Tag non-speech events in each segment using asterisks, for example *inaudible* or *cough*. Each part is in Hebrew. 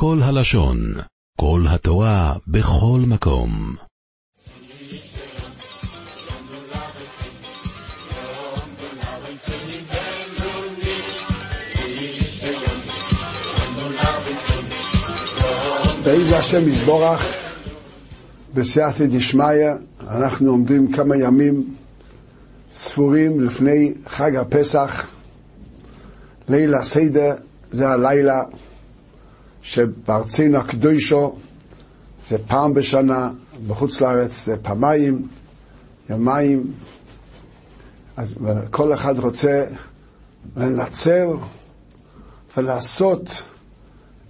כל הלשון, כל התורה, בכל מקום. באיזה השם יזבורך, בסייעתא דשמיא, אנחנו עומדים כמה ימים ספורים לפני חג הפסח. ליל הסדר זה הלילה שבארצנו הקדושו זה פעם בשנה, בחוץ לארץ זה פעמיים, יומיים. אז כל אחד רוצה לנצל ולעשות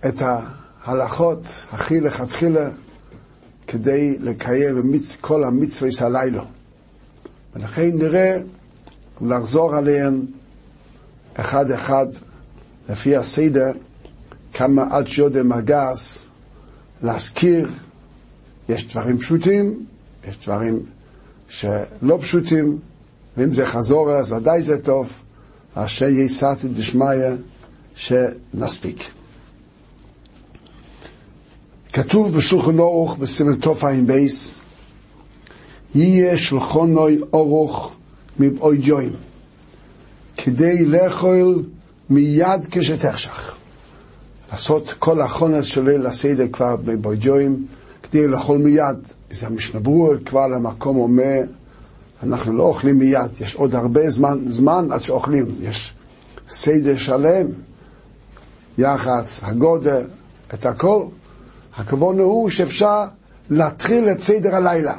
את ההלכות הכי לכתחילה כדי לקיים כל המצווה של הלילה. ולכן נראה לחזור עליהם אחד אחד לפי הסדר כמה עד שיודע הגס להזכיר, יש דברים פשוטים, יש דברים שלא פשוטים, ואם זה חזור אז ודאי זה טוב, אשר יסעתי דשמיא שנספיק. כתוב בשולחן אורוך בסימן תע"ב, יהיה שלחונוי אורוך מבעוי ג'ויים, כדי לאכול מיד כשתחשך. לעשות כל החונס של ליל הסדר כבר מבעוי ג'ויים, כדי לאכול מיד. זה המשנה ברור כבר למקום אומר, אנחנו לא אוכלים מיד, יש עוד הרבה זמן, זמן עד שאוכלים, יש סדר שלם, יח"צ, הגודל, את הכל. הכוונה הוא שאפשר להתחיל את סדר הלילה.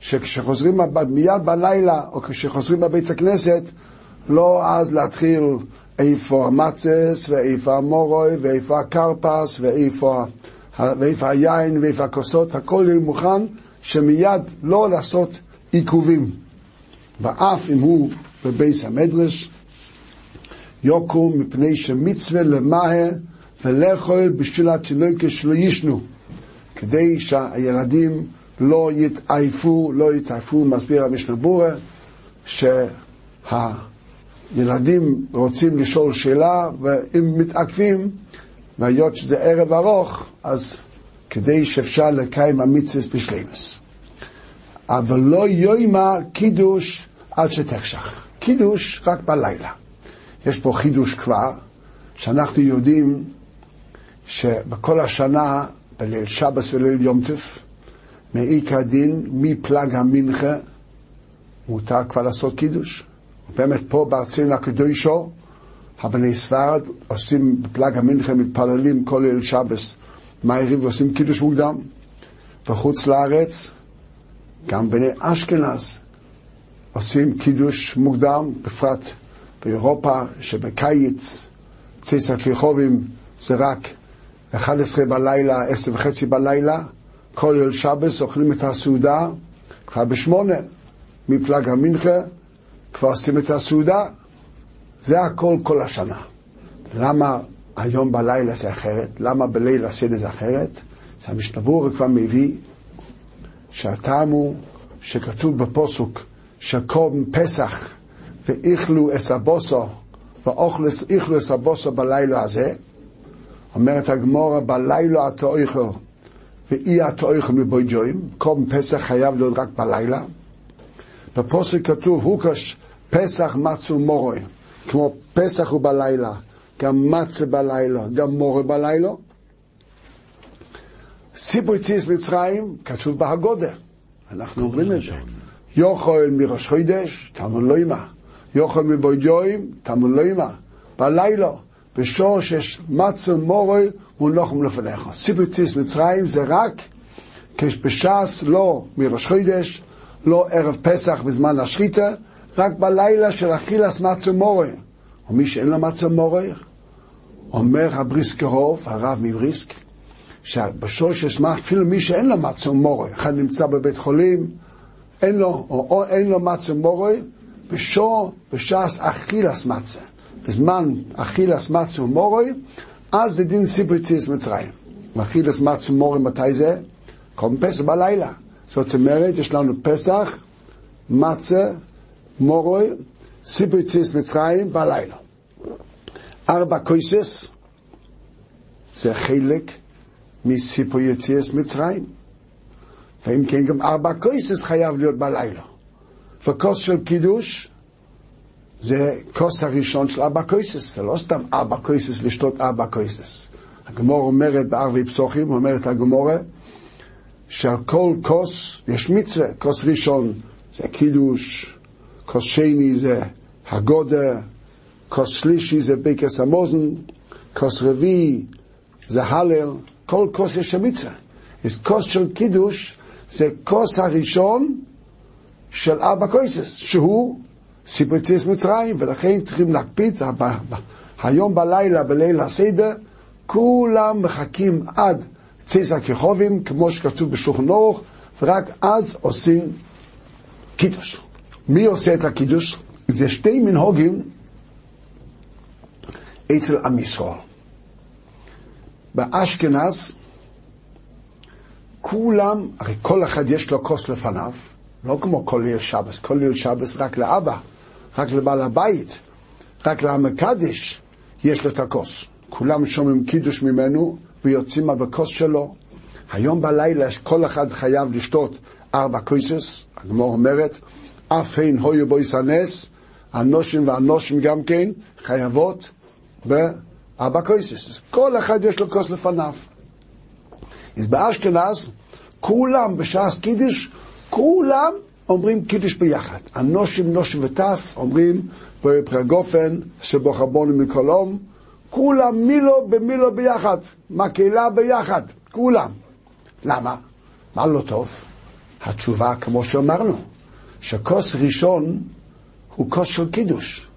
שכשחוזרים מיד בלילה, או כשחוזרים בבית הכנסת, לא אז להתחיל איפה המצס, ואיפה המורוי, ואיפה הכרפס, ואיפה, ואיפה היין, ואיפה הכוסות, הכל יהיה מוכן, שמיד לא לעשות עיכובים. ואף אם הוא בביס המדרש, יוקום מפני שמצווה למהר ולאכול בשביל התינוקת שלא ישנו, כדי שהילדים לא יתעייפו, לא יתעייפו, מסביר המשנה ברורה, שהילדים רוצים לשאול שאלה, ואם מתעכבים, והיות שזה ערב ארוך, אז כדי שאפשר לקיים המצווה בשלימוס. אבל לא יוימה קידוש עד שתחשך. קידוש רק בלילה. יש פה חידוש כבר, שאנחנו יודעים שבכל השנה, בליל שבס וליל יום טף, מעיק הדין, מפלג המנחה, מותר כבר לעשות קידוש. באמת פה בארצנו הקדושו, הבני ספרד עושים בפלג המנחה, מתפללים כל ליל שבס, מהירים ועושים קידוש מוקדם. בחוץ לארץ, גם בני אשכנז עושים קידוש מוקדם, בפרט באירופה, שבקיץ, צייסר קריחובים זה רק 11 בלילה, 10 וחצי בלילה, כל יום שבס אוכלים את הסעודה, כבר בשמונה, מפלג המנחה, כבר עושים את הסעודה. זה הכל כל השנה. למה היום בלילה זה אחרת? למה בליל הסדר זה אחרת? זה המשנבור כבר מביא שהטעם הוא שכתוב בפוסוק שקום פסח ואיכלו אסבוסו ואיכלו אסבוסו בלילה הזה אומרת הגמורה בלילה אתה אוכל ואי אתה אוכל מבוי ג'ויים קום פסח חייב להיות רק בלילה בפוסק כתוב הוקש פסח מצו מורוי כמו פסח הוא בלילה גם מצה בלילה גם מורה בלילה. סיפור ציס מצרים כתוב בהגודה אנחנו אומרים את זה. יוכל מראש חודש תמון לא אימה יוכל מבוי ג'ויים תמון לא אימה בלילה בשור שיש מצו מורוי מונחם לפניך. סיפור ציס מצרים זה רק כשבש"ס לא מראש חודש, לא ערב פסח בזמן השחיטה, רק בלילה של אכילס מצו מורוי. ומי שאין לו מצו מורוי, אומר הבריסקרוב, הרב מבריסק, שבשור שיש אפילו מי שאין לו מצו מורוי, אחד נמצא בבית חולים, אין לו, או, או אין לו מצו מורוי, בשור, בש"ס אכילס מצה. בזמן אכילס מצו מורוי, אז זה דין סיפור ציס מצרים. ואכילס מצו מורוי מתי זה? כל פסח בלילה. זאת אומרת, יש לנו פסח, מצה, מורוי, סיפור ציס מצרים בלילה. ארבע קויסס, זה חלק מסיפור יציאס מצרים. ואם כן, גם ארבע כוסס חייב להיות בלילה. וכוס של קידוש זה כוס הראשון של ארבע כוסס, זה לא סתם ארבע כוסס לשתות ארבע כוסס. הגמור אומרת בערבי פסוחים, אומרת הגמורה, שעל כל כוס יש מצווה, כוס ראשון זה קידוש, כוס שני זה הגודה, כוס שלישי זה בקס המוזן, כוס רביעי זה הלל, כל כוס יש מצווה. אז כוס של קידוש זה כוס הראשון של ארבע כוסס, שהוא סיפוציס מצרים, ולכן צריכים להקפיד, היום בלילה, בליל הסדר, כולם מחכים עד ציס הכיכובים, כמו שכתוב בשולחן אורך, ורק אז עושים קידוש. מי עושה את הקידוש? זה שתי מנהוגים אצל עם ישראל. באשכנז, כולם, הרי כל אחד יש לו כוס לפניו, לא כמו כל ליל שבס, כל ליל שבס רק לאבא, רק לבעל הבית, רק למקדש יש לו את הכוס. כולם שומעים קידוש ממנו ויוצאים על הכוס שלו. היום בלילה כל אחד חייב לשתות ארבע כוסס, הגמור אומרת, אף הן הויו בו יסנס, הנושים והנושים גם כן חייבות בארבע כוסס. כל אחד יש לו כוס לפניו. אז באשכנז, כולם בשעס קידוש, כולם אומרים קידוש ביחד. הנושים, נושים וטף, אומרים בפרגופן שבו חרבונו מקולום, כולם מילו במילו ביחד, מקהלה ביחד, כולם. למה? מה לא טוב? התשובה, כמו שאמרנו, שכוס ראשון הוא כוס של קידוש.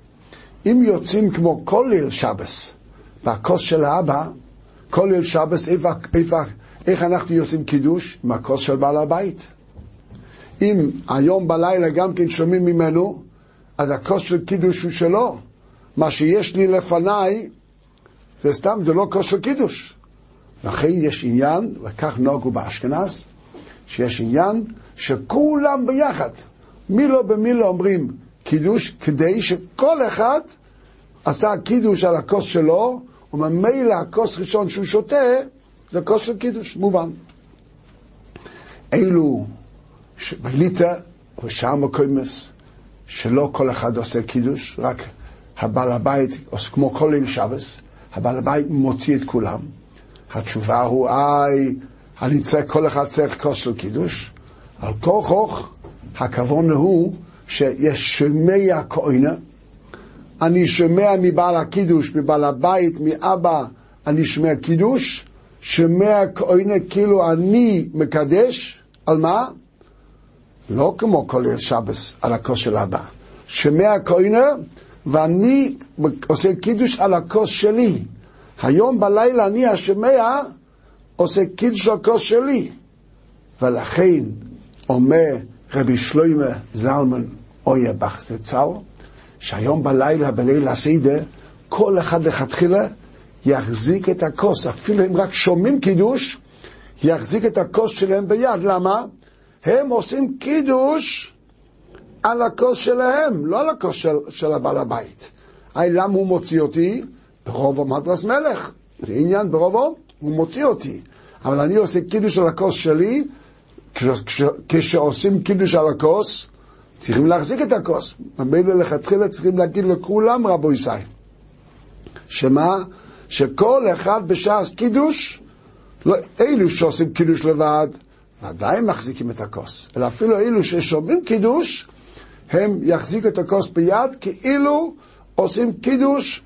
אם יוצאים כמו כל ליל שבס, בכוס של האבא, כל ליל שבס, איפה, איפה, איך אנחנו יוצאים קידוש? עם הכוס של בעל הבית. אם היום בלילה גם כן שומעים ממנו, אז הכוס של קידוש הוא שלו. מה שיש לי לפניי, זה סתם, זה לא כוס של קידוש. לכן יש עניין, וכך נהגו באשכנז, שיש עניין שכולם ביחד, מילו במילו אומרים קידוש, כדי שכל אחד עשה קידוש על הכוס שלו, וממילא הכוס ראשון שהוא שותה, זה כוס של קידוש, מובן. אלו בליטה ושאר מקומס, שלא כל אחד עושה קידוש, רק הבעל הבית, כמו כל ליל שבס, הבעל הבית מוציא את כולם. התשובה הוא, איי, אני צריך, כל אחד צריך כוס של קידוש. על כל כוך, הכוון הוא שיש שומע כהנה. אני שומע מבעל הקידוש, מבעל הבית, מאבא, אני שומע קידוש. שומע כהנה כאילו אני מקדש, על מה? לא כמו כל ליל שבס על הכוס של אבא. שומע כהנה, ואני עושה קידוש על הכוס שלי. היום בלילה אני השומע עושה קידוש על הכוס שלי. ולכן אומר רבי שלוימה זלמן אויה בחזצל, שהיום בלילה, בליל הסדר, כל אחד לכתחילה יחזיק את הכוס, אפילו אם רק שומעים קידוש, יחזיק את הכוס שלהם ביד. למה? הם עושים קידוש על הכוס שלהם, לא על הכוס של, של הבעל הבית. היי, למה הוא מוציא אותי? ברובו מדרס מלך. זה עניין ברובו, הוא מוציא אותי. אבל אני עושה קידוש על הכוס שלי, כשעושים קידוש על הכוס, צריכים להחזיק את הכוס. ממילא לכתחילה צריכים להגיד לכולם רבו ישי. שמה? שכל אחד בש"ס קידוש, לא, אלו שעושים קידוש לבד, ודאי מחזיקים את הכוס. אלא אפילו אלו ששומעים קידוש, הם יחזיקו את הכוס ביד כאילו עושים קידוש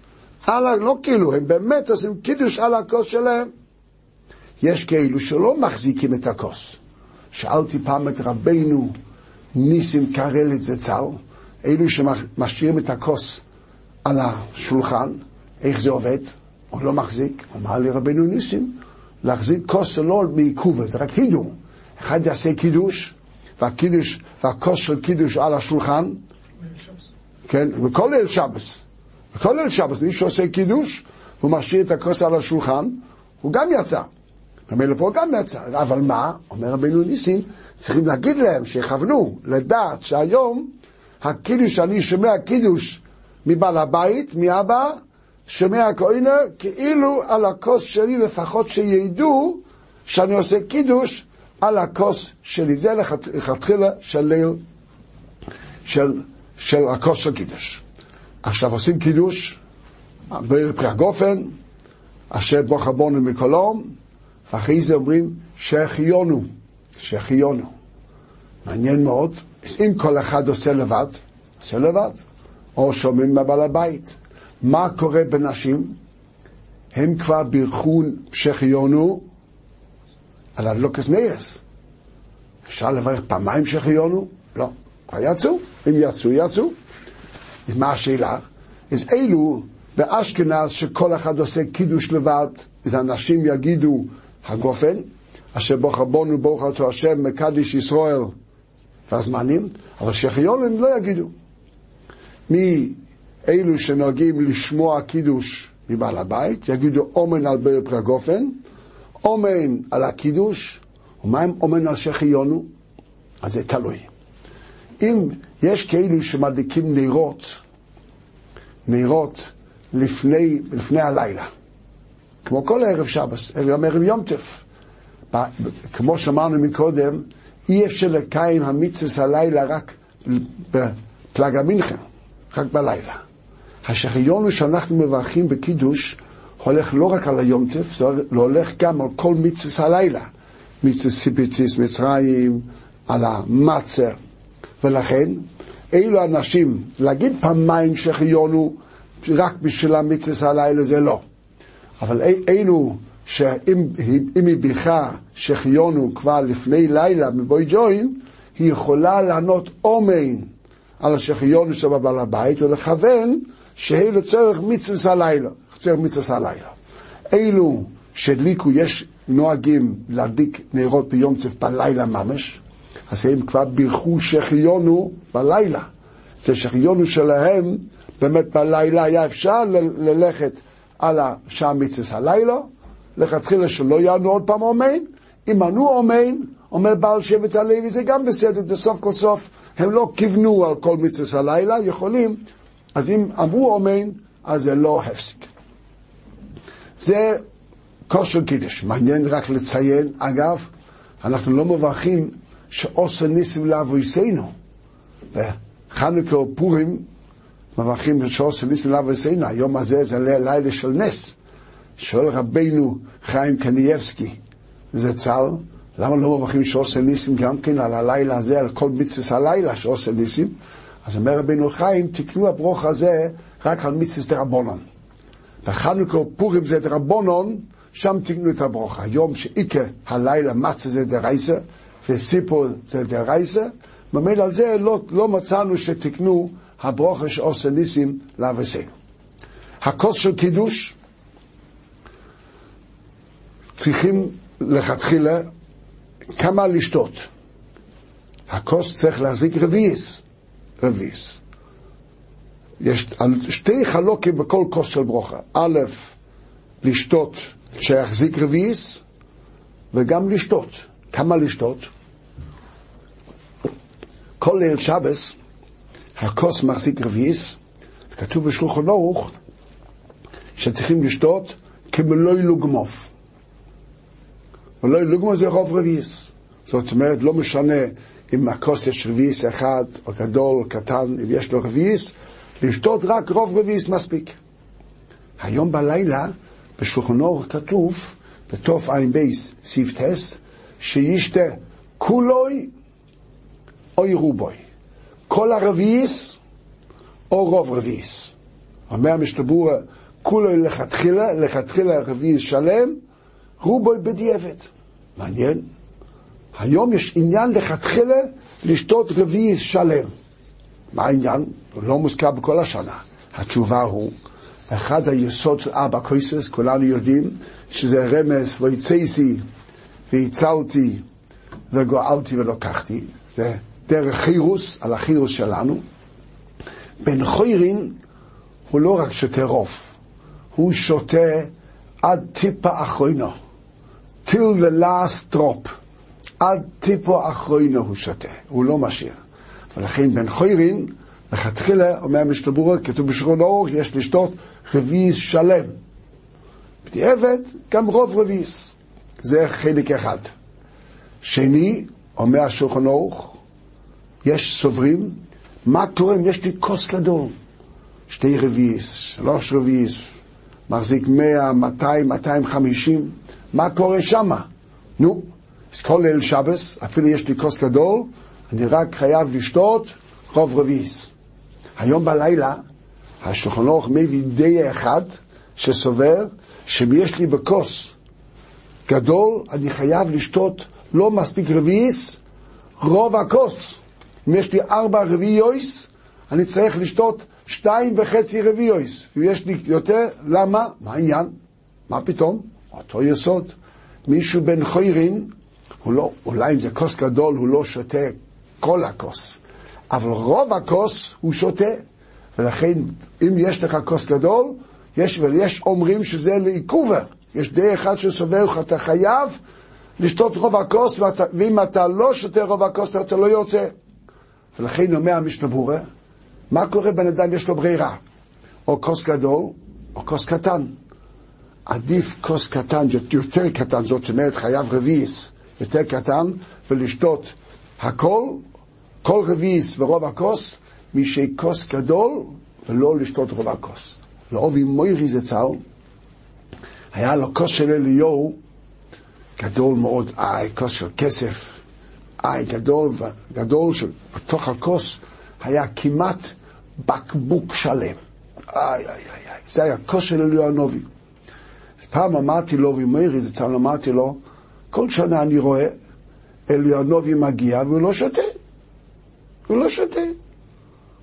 על ה... לא כאילו, הם באמת עושים קידוש על הכוס שלהם. יש כאלו שלא מחזיקים את הכוס. שאלתי פעם את רבנו ניסים קרל את זצ"ל, אלו שמשאירים את הכוס על השולחן, איך זה עובד? הוא לא מחזיק. אמר לי רבנו ניסים, להחזיק כוס זה לא מעיכוב, זה רק הידור. אחד יעשה קידוש, והקידוש, והכוס של קידוש על השולחן, כן, בכל ליל שבס. בכל ליל שבס, מי שעושה קידוש, הוא משאיר את הכוס על השולחן, הוא גם יצא. ממילא פה גם יצא. אבל מה? אומר רבינו ניסים, צריכים להגיד להם, שיכוונו, לדעת שהיום, הקידוש, אני שומע קידוש מבעל הבית, מאבא, שומע כהנה, כאילו על הכוס שלי לפחות שידעו שאני עושה קידוש על הכוס שלי. זה לכתחילה של ליל, של, של הכוס של קידוש. עכשיו עושים קידוש בפרי הגופן, אשר בו חבונו מקולום, ואחרי זה אומרים שהחיונו, שהחיונו. מעניין מאוד, אם כל אחד עושה לבד, עושה לבד, או שומעים מבעל הבית. מה קורה בנשים? הם כבר בירכו שהחיונו על הלוקס מייס. אפשר לברך פעמיים שהחיונו? לא. כבר יצאו, אם יצאו, יצאו. אז מה השאלה? אז אלו באשכנז שכל אחד עושה קידוש לבד, אז אנשים יגידו הגופן, אשר ברוך רבונו ברוך אותו השם מקדיש ישראל והזמנים, אבל שחיונים לא יגידו. מאלו שנוהגים לשמוע קידוש מבעל הבית, יגידו אומן על בר פרגופן, אומן על הקידוש, ומה אם אומן על שחיונו? אז זה תלוי. אם יש כאלו שמדליקים נרות, נרות לפני, לפני הלילה, כמו כל ערב שבס, גם ערב יום טף. כמו שאמרנו מקודם, אי אפשר לקיים המצווה הלילה רק בפלג המינכן, רק בלילה. השחיון הוא שאנחנו מברכים בקידוש הולך לא רק על היום טף, זה הולך גם על כל מצווה הלילה. מצווה סיפיציס מצרים, על המצר. ולכן, אילו אנשים, להגיד פעמיים שחיונו רק בשביל המצווה הלילה זה לא. אבל אילו שאם היא ביכה שחיונו כבר לפני לילה מבוי ג'וין, היא יכולה לענות אומן על השחיונו שבבעל הבית ולכוון שהיא לצורך מצווה הלילה, לצורך מצווה הלילה. אילו שהדליקו, יש נוהגים להדליק נרות ביום טף בלילה ממש, אז הם כבר בירכו שחיונו בלילה. זה שחיונו שלהם, באמת בלילה היה אפשר ללכת על השעה מצווה הלילה, לכתחילה שלא יענו עוד פעם אומן, אם ענו אומן, אומר בעל שבט הלוי, זה גם בסדר, זה סוף כל סוף, הם לא כיוונו על כל מצווה הלילה, יכולים, אז אם אמרו אומן, אז זה לא הפסיק. זה כושר קידוש. מעניין רק לציין, אגב, אנחנו לא מברכים שעושה ניסים לאבויסנו. בחנוכה או פורים מברכים שעושה ניסים לאבויסנו. היום הזה זה לילה של נס. שואל רבינו חיים קנייבסקי, זה צל, למה לא מברכים שעושה ניסים גם כן על הלילה הזה, על כל מצווה הלילה שעושה ניסים? אז אומר רבינו חיים, תקנו הברוך הזה רק על מצווה דרבנון. בחנוכה פורים זה דרבנון, שם תקנו את הברוך. היום שאיקה הלילה מצה זה דרייסה, וסיפול זה דרייסה, ממילא על זה לא, לא מצאנו שתקנו הברוכה שעושה ניסים לאבסינו. הכוס של קידוש, צריכים לכתחילה כמה לשתות. הכוס צריך להחזיק רביעיס, רביעיס. יש שתי חלוקים בכל כוס של ברוכה. א', לשתות שיחזיק רביעיס, וגם לשתות. כמה לשתות? כל ליל שבס, הכוס מחזיק רביעיס, כתוב בשולחן ערוך שצריכים לשתות כמלוא לוגמוף. מלוא לוגמו זה רוב רביעיס. זאת אומרת, לא משנה אם הכוס יש רביעיס אחד, או גדול, או קטן, אם יש לו רביעיס, לשתות רק רוב רביעיס מספיק. היום בלילה, בשולחן ערוך כתוב, בתף עין בייס, סעיף טס, שישתה כולוי או ירובוי. כל הרביעיס או רוב רביעיס. אומר המשתבור, כולוי לכתחילה, לכתחילה רביעיס שלם, רובוי בדיעבד. מעניין. היום יש עניין לכתחילה לשתות רביעי שלם. מה העניין? לא מוזכר בכל השנה. התשובה הוא, אחד היסוד של אבא קויסס, כולנו יודעים שזה רמז, ויצאתי והצלתי וגואלתי ולוקחתי. זה דרך חירוס, על החירוס שלנו. בן חוירין הוא לא רק שותה רוב, הוא שותה עד טיפה אחרונו. till the last drop, עד טיפו אחרונו הוא שותה, הוא לא משאיר. ולכן בן חוירין, לכתחילה, אומר המשתבורה, כתוב בשרון האור, יש לשתות רביעיס שלם. בדיעבד, גם רוב רביעיס. זה חלק אחד. שני, אומר השולחן ערוך, יש סוברים, מה קורה אם יש לי כוס גדול? שתי רביעיס, שלוש רביעיס, מחזיק מאה, מאתיים, מאתיים חמישים, מה קורה שמה? נו, אז כל ליל שבס, אפילו יש לי כוס גדול, אני רק חייב לשתות רוב רביעיס. היום בלילה, השולחן ערוך מביא די אחד שסובר שאם יש לי בכוס גדול, אני חייב לשתות לא מספיק רביעיס, רוב הכוס. אם יש לי ארבע רביעיוס, אני צריך לשתות שתיים וחצי רביעיוס. ויש לי יותר, למה? מה העניין? מה פתאום? אותו יסוד. מישהו בן חוירין, הוא לא, אולי אם זה כוס גדול, הוא לא שותה כל הכוס, אבל רוב הכוס הוא שותה. ולכן, אם יש לך כוס גדול, יש, ויש אומרים שזה לעיכובר. יש די אחד שסובר לך, אתה חייב לשתות רוב הכוס, ואם אתה לא שותה רוב הכוס, אתה לא יוצא. ולכן אומר המשנה מה קורה בן אדם יש לו ברירה? או כוס גדול, או כוס קטן. עדיף כוס קטן, יותר קטן, זאת אומרת חייב רביעיס, יותר קטן, ולשתות הכל, כל רביעיס ורוב הכוס, משכוס גדול, ולא לשתות רוב הכוס. לאובי מוירי זצ"ל, היה לו כוס של אליהו גדול מאוד, איי, כוס של כסף, איי, גדול, גדול, שבתוך הכוס היה כמעט בקבוק שלם. איי, איי, איי. זה היה כוס של אליהו הנובי. אז פעם אמרתי לו, ומאירי זצ"ל אמרתי לו, כל שנה אני רואה אליהו הנובי מגיע והוא לא שותה. הוא לא שותה.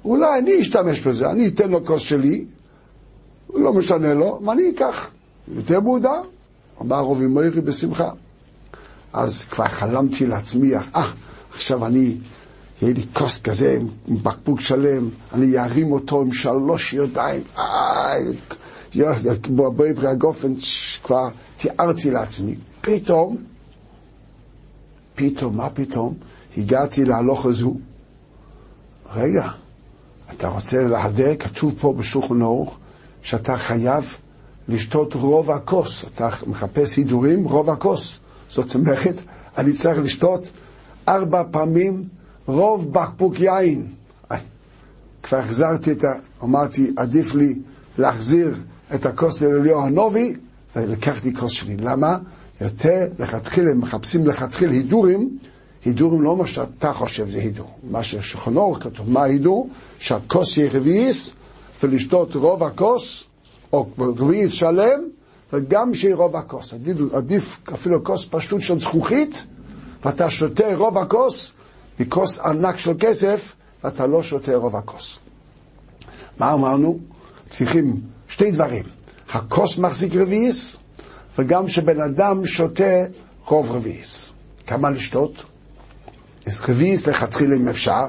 אולי אני אשתמש בזה, אני אתן לו כוס שלי, הוא לא משנה לו, ואני אקח. יותר מודע, אמר רובי מאירי בשמחה. אז כבר חלמתי לעצמי, אה, עכשיו אני, יהיה לי כוס כזה עם בקבוק שלם, אני ארים אותו עם שלוש ידיים, איי, כמו באברי הגופן, כבר תיארתי לעצמי. פתאום, פתאום, מה פתאום? הגעתי להלוך הזו. רגע, אתה רוצה להדר, כתוב פה בשולחן ערוך, שאתה חייב לשתות רוב הכוס. אתה מחפש הידורים, רוב הכוס. זאת אומרת, אני צריך לשתות ארבע פעמים רוב בקבוק יין. כבר החזרתי את ה... אמרתי, עדיף לי להחזיר את הכוס לאליהו הנובי, ולקחתי כוס שלי. למה? יותר לכתחילה, מחפשים לכתחילה הידורים, הידורים לא מה שאתה חושב זה הידור. מה ששכנור כתוב, מה ההידור? שהכוס יהיה רביעיס, ולשתות רוב הכוס, או רביעיס שלם, וגם שיהיה רוב הכוס. עדיף, אפילו כוס פשוט של זכוכית, ואתה שותה רוב הכוס, מכוס ענק של כסף, ואתה לא שותה רוב הכוס. מה אמרנו? צריכים שתי דברים. הכוס מחזיק רביעיס, וגם שבן אדם שותה רוב רביעיס. כמה לשתות? אז רביעיס לכתחילה אם אפשר,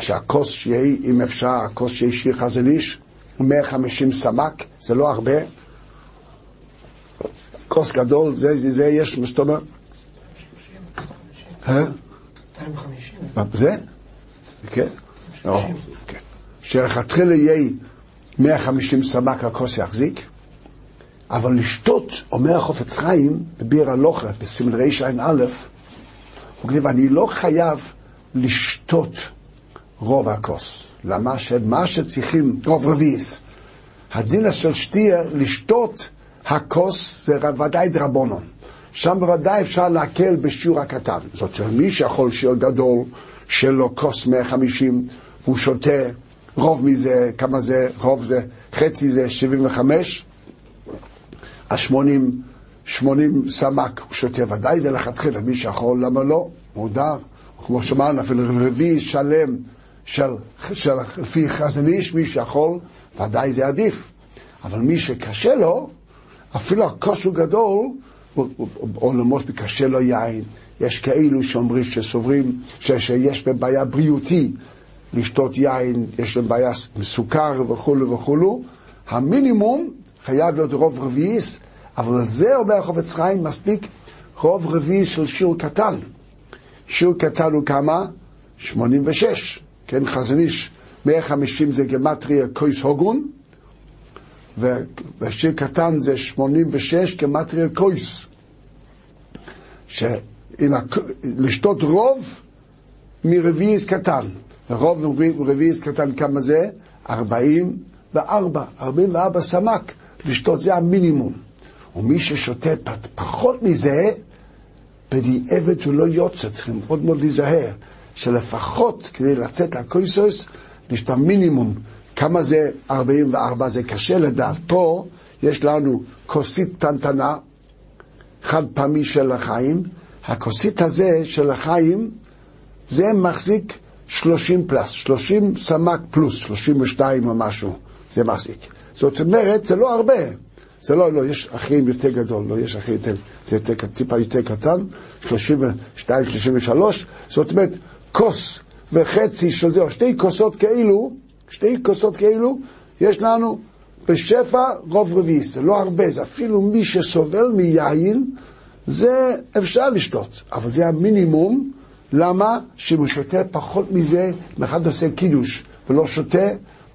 שהכוס שיהיה, אם אפשר, הכוס שיהיה שיר חזניש, 150 סמ"ק, זה לא הרבה. כוס גדול, זה, זה, זה יש, מה זאת אומרת? 250. זה? כן. שלכתחילה יהיה 150 סמ"ק הכוס יחזיק, אבל לשתות, אומר החופץ חיים, בביר הלוכה, בסימן רע"א, הוא כתב, אני לא חייב לשתות רוב הכוס. למה? שמה שצריכים, רוב רביעיס. הדין של שתייה, לשתות הכוס זה ודאי דרבונון. שם בוודאי אפשר להקל בשיעור הקטן. זאת אומרת, מי שיכול שיעור גדול, שלו כוס 150, והוא שותה רוב מזה, כמה זה, רוב זה, חצי זה 75, אז 80, 80 סמ"ק הוא שותה, ודאי זה לכתחילה, מי שיכול, למה לא? מודר. כמו שאמרנו, אפילו רביעי שלם של, של לפי חזן איש, מי שיכול, ודאי זה עדיף. אבל מי שקשה לו, אפילו הכוס הוא גדול, או למושבי קשה לו יין. יש כאלו שאומרים, שסוברים, שיש בהם בעיה בריאותי לשתות יין, יש להם בעיה עם סוכר וכולו וכולו. המינימום חייב להיות רוב רביעיס, אבל זה אומר החופץ חיים מספיק רוב רביעי של שיעור קטן. שיעור קטן הוא כמה? 86. כן, חזון איש, 150 זה גמטריה קויס הוגון, ושיר קטן זה 86 גמטריה קויס. לשתות רוב מרביעיס קטן. רוב מרביעיס קטן כמה זה? 44. 44 סמ"ק לשתות, זה המינימום. ומי ששותה פחות מזה, בדיעבד הוא לא יוצא, צריכים מאוד מאוד להיזהר, שלפחות כדי לצאת לקויסוס, יש את המינימום. כמה זה 44? זה קשה לדעת. פה יש לנו כוסית קטנטנה, חד פעמי של החיים. הכוסית הזה של החיים, זה מחזיק 30 פלוס, 30 סמ"ק פלוס, 32 או משהו, זה מחזיק. זאת אומרת, זה לא הרבה. זה לא, לא, יש אחרים יותר גדול, לא, יש אחרים יותר, זה יותר, טיפה יותר קטן, 32, 33, זאת אומרת, כוס וחצי של זה, או שתי כוסות כאלו, שתי כוסות כאלו, יש לנו בשפע רוב רביעי, זה לא הרבה, זה אפילו מי שסובל מיין, זה אפשר לשתות, אבל זה המינימום, למה? שאם הוא שותה פחות מזה, אם אחד עושה קידוש ולא שותה,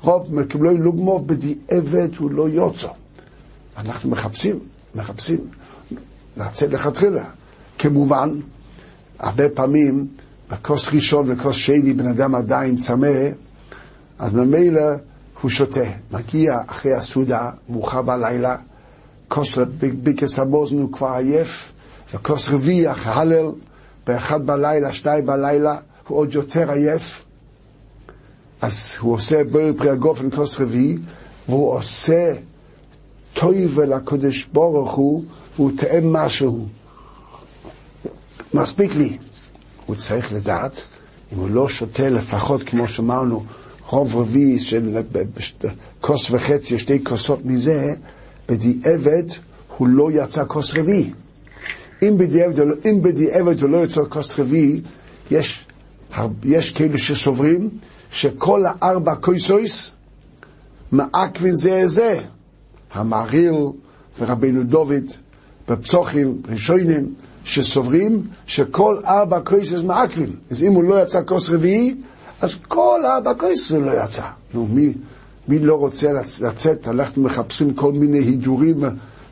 רוב מקבלו לוגמו בדיעבד הוא לא יוצא. אנחנו מחפשים, מחפשים לצאת לכתחילה. כמובן, הרבה פעמים בכוס ראשון וכוס שני בן אדם עדיין צמא, אז ממילא הוא שותה. מגיע אחרי הסעודה, מאוחר בלילה, כוס ביקס המוזן הוא כבר עייף, וכוס רביעי אחרי הלל, באחד בלילה, שתיים בלילה, הוא עוד יותר עייף. אז הוא עושה בור פרי הגופן כוס רביעי, והוא עושה טויבה לקדוש ברוך הוא, והוא תאם משהו. מספיק לי. הוא צריך לדעת, אם הוא לא שותה לפחות, כמו שאמרנו, רוב רביעי של כוס וחצי, שתי כוסות מזה, בדיעבד הוא לא יצא כוס רביעי. אם בדיעבד, אם בדיעבד הוא לא יצא כוס רביעי, יש, יש כאלה שסוברים שכל הארבע כוסויס מעכבין זה זה. המעריל ורבינו דוד בפצוחים ראשונים שסוברים שכל ארבע כוסס מעכבים. אז אם הוא לא יצא כוס רביעי, אז כל כוסס לא יצא. נו, מי, מי לא רוצה לצאת? אנחנו מחפשים כל מיני הידורים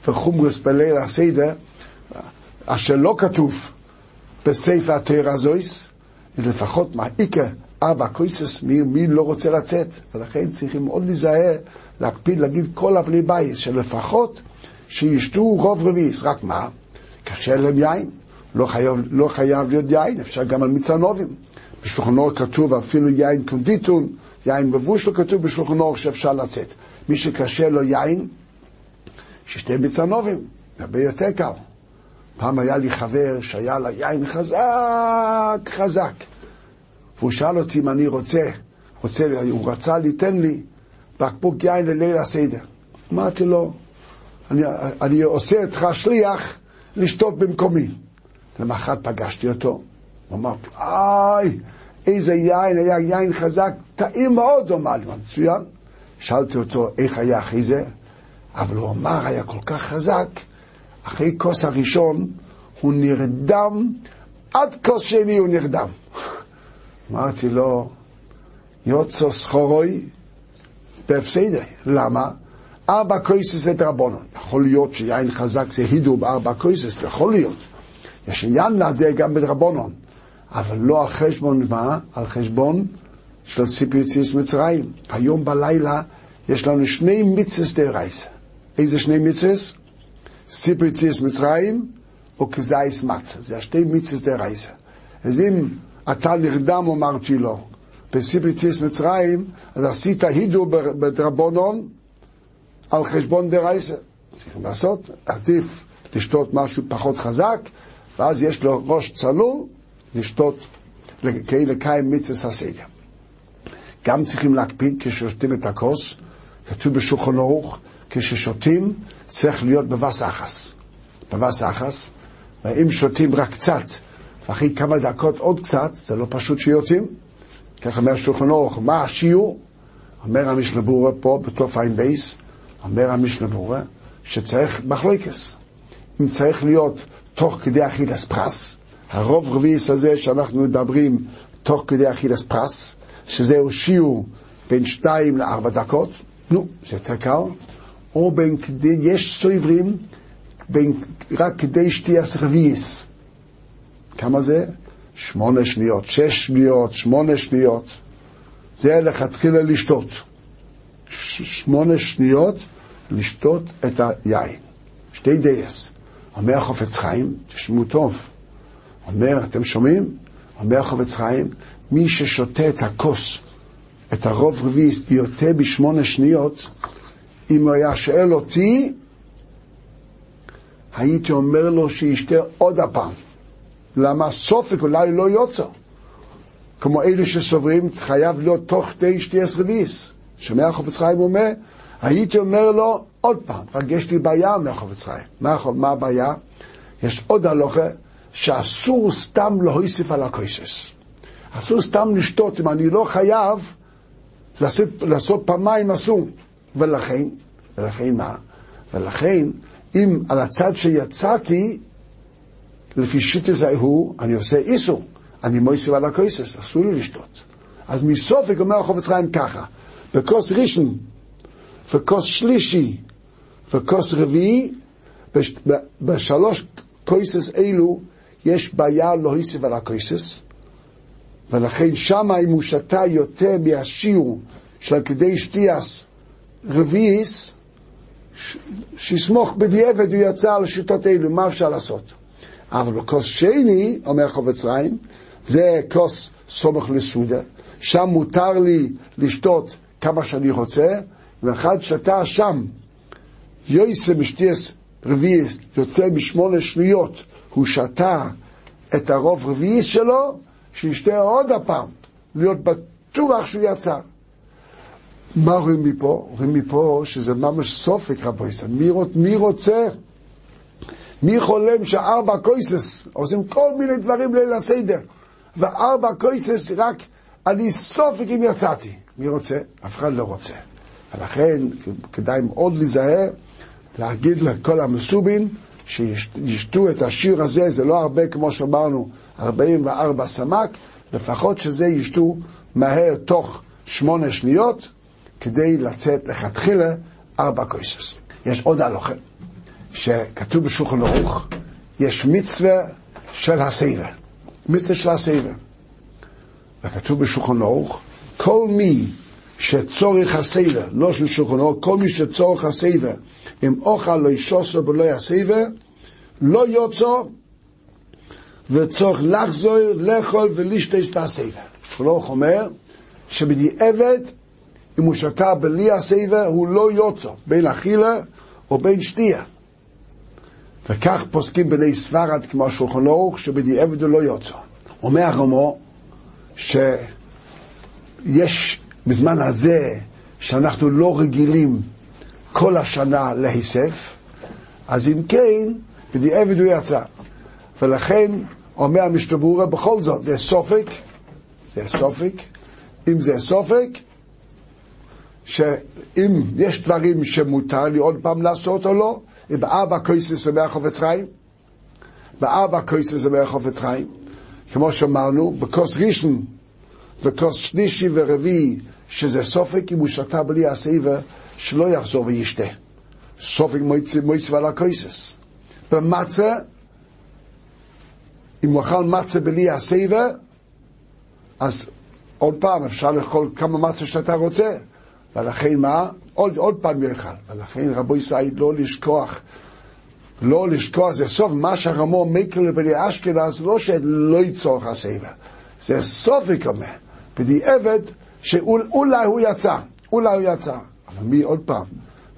וחומרס בליל הסדר, אשר לא כתוב בספר התרא זויס, אז לפחות מעיקה ארבע כוסס, מי, מי לא רוצה לצאת? ולכן צריכים מאוד להיזהר להקפיד להגיד כל הבני בית, שלפחות שישתו רוב רביעיס. רק מה? קשה להם יין. לא חייב, לא חייב להיות יין, אפשר גם על מצנובים. בשולחן אור כתוב אפילו יין קונדיטון, יין מבוש לא כתוב בשולחן אור שאפשר לצאת. מי שקשה לו יין, שישתה מצנובים, הרבה יותר קל. פעם היה לי חבר שהיה לה יין חזק, חזק. והוא שאל אותי אם אני רוצה, רוצה, הוא רצה ליתן לי בקבוק יין לליל הסדר. אמרתי לו, אני, אני עושה אותך שליח לשתות במקומי. למחרת פגשתי אותו, הוא אמר, איי, איזה יין, היה יין חזק, טעים מאוד, הוא אמר לי, מצוין. שאלתי אותו איך היה אחרי זה, אבל הוא אמר, היה כל כך חזק, אחרי כוס הראשון הוא נרדם, עד כוס שני הוא נרדם. אמרתי לו, יוצא סחורוי, בהפסדי. למה? ארבע קויסס זה דרבנון. יכול להיות שיין חזק זה הידור בארבע קויסס, יכול להיות. יש עניין להדר גם בדרבנון, אבל לא על חשבון מה? על חשבון של סיפור יציאס מצרים. היום בלילה יש לנו שני מצווס דרייס. איזה שני מצווס? סיפור יציאס מצרים וכזייס מצה. זה השתי מצווס דרייס. אז אם אתה נרדם, אמרתי לו, בסיפר ציס מצרים, אז עשית הידו בדרבונון על חשבון דרייסה. צריכים לעשות, עדיף לשתות משהו פחות חזק, ואז יש לו ראש צלול לשתות כדי לקיים מצווה הסדר. גם צריכים להקפיד כששותים את הכוס, כתוב בשולחן ערוך, כששותים צריך להיות בבס אחס. בבס אחס, ואם שותים רק קצת, ואחרי כמה דקות עוד קצת, זה לא פשוט שיוצאים. כך אומר שולחן ערוך, מה השיעור? אומר המשנה ברורה פה, בתוף עין בייס, אומר המשנה ברורה, שצריך מחלוקס. אם צריך להיות תוך כדי אכילס פרס, הרוב רביעיס הזה שאנחנו מדברים תוך כדי אכילס פרס, שזהו שיעור בין שתיים לארבע דקות, נו, זה יותר קל, או בין כדי, יש סויברים בין, רק כדי שתיאס רביעיס. כמה זה? שמונה שניות, שש שניות, שמונה שניות. זה לכתחילה לשתות. שמונה שניות לשתות את היין. שתי דייס. אומר החופץ חיים, תשמעו טוב. אומר, אתם שומעים? אומר החופץ חיים, מי ששותה את הכוס, את הרוב רביעי ביותר בשמונה שניות, אם הוא היה שואל אותי, הייתי אומר לו שישתה עוד הפעם. למה סופק אולי לא יוצא. כמו אלה שסוברים, חייב להיות תוך די שתיאס רביעיס. שומע החופץ חיים אומר, הייתי אומר לו עוד פעם, רק יש לי בעיה מהחופץ חיים. מה, מה הבעיה? יש עוד הלוכה שאסור סתם להוסיף על הכויסס. אסור סתם לשתות, אם אני לא חייב לעשות, לעשות פעמיים אסור. ולכן, ולכן מה? ולכן, אם על הצד שיצאתי, לפי שיטה הוא, אני עושה איסור. אני מויסף על הכויסס, אסור לי לשתות. אז מסופק אומר החופץ חיים ככה, בכוס ראשון וכוס שלישי וכוס רביעי, בשלוש כויסס אלו יש בעיה להוסיף על הכויסס, ולכן שמה אם הוא שתה יותר מהשיעור של כדי שתיאס רביעיס, שיסמוך בדיעבד הוא יצא על השיטות אלו, מה אפשר לעשות? אבל בכוס שני, אומר חובץ ריים, זה כוס סומך לסודה, שם מותר לי לשתות כמה שאני רוצה, ואחד שתה שם, יויסה משתיאס רביעיס, יותר משמונה שניות, הוא שתה את הרוב רביעיס שלו, שישתה עוד הפעם, להיות בטוח שהוא יצא. מה רואים מפה? רואים מפה שזה ממש סופק, רבו ישראל. מי, מי רוצה? מי חולם שארבע קויסס עושים כל מיני דברים ליל הסדר, וארבע קויסס רק אני סופק אם יצאתי. מי רוצה? אף אחד לא רוצה. ולכן כדאי מאוד להיזהר, להגיד לכל המסובין שישתו את השיר הזה, זה לא הרבה כמו שאמרנו, 44 סמ"ק, לפחות שזה ישתו מהר תוך שמונה שניות, כדי לצאת לכתחילה ארבע קויסס. יש עוד הלוכה, שכתוב בשולחן ערוך, יש מצווה של הסבב, מצווה של הסבב. וכתוב בשולחן ערוך, כל מי שצורך הסבב, לא של שולחן ערוך, כל מי שצורך הסבב, אם אוכל לא ישוסו ולא יסבב, לא יוצא וצורך לחזור, לאכול ולשתש בסבב. שולחן ערוך אומר שבדיעבד אם הוא שתה בלי הסבב, הוא לא יוצא, בין אכילה או בין שתייה. וכך פוסקים בני ספרד כמו השולחן ערוך, שבדיעבד זה לא יוצא. אומר הרמו שיש בזמן הזה שאנחנו לא רגילים כל השנה להיסף, אז אם כן, בדיעבד הוא יצא. ולכן אומר המשתברורה בכל זאת, זה סופק, זה סופק, אם זה סופק, שאם יש דברים שמותר לי עוד פעם לעשות או לא, אם בארבע קויסס אומר חופץ חיים, בארבע קויסס אומר חופץ חיים, כמו שאמרנו, בכוס ראשון וכוס שלישי ורביעי, שזה סופק אם הוא שתה בלי הסעיבה, שלא יחזור וישתה. סופק מויצב על הקויסס. במצה, אם הוא אכל מצה בלי הסעיבה, אז עוד פעם אפשר לאכול כמה מצה שאתה רוצה. ולכן מה? עוד, עוד פעם יאכל. ולכן רבו ישראל לא לשכוח, לא לשכוח, זה סוף מה שהרמו מקל לבני אשכנז, לא שלא יצורך הסבב. זה סוף יקומא. בדיעבד שאולי הוא יצא, אולי הוא יצא. אבל מי, עוד פעם,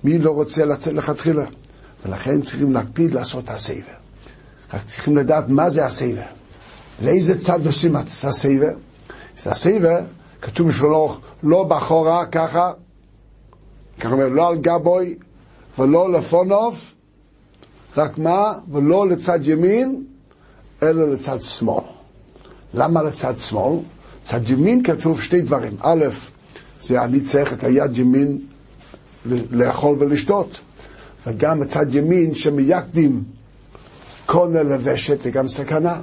מי לא רוצה לצאת לכתחילה? ולכן צריכים להקפיד לעשות הסבב. רק צריכים לדעת מה זה הסבב. לאיזה צד עושים הסבב? הסבב, כתוב בשבילו, לא באחורה, ככה, ככה אומר, לא על גבוי ולא לפונוב, רק מה? ולא לצד ימין, אלא לצד שמאל. למה לצד שמאל? צד ימין כתוב שתי דברים. א', זה אני צריך את היד ימין לאכול ולשתות, וגם מצד ימין שמייקדים קונה לוושת זה גם סכנה,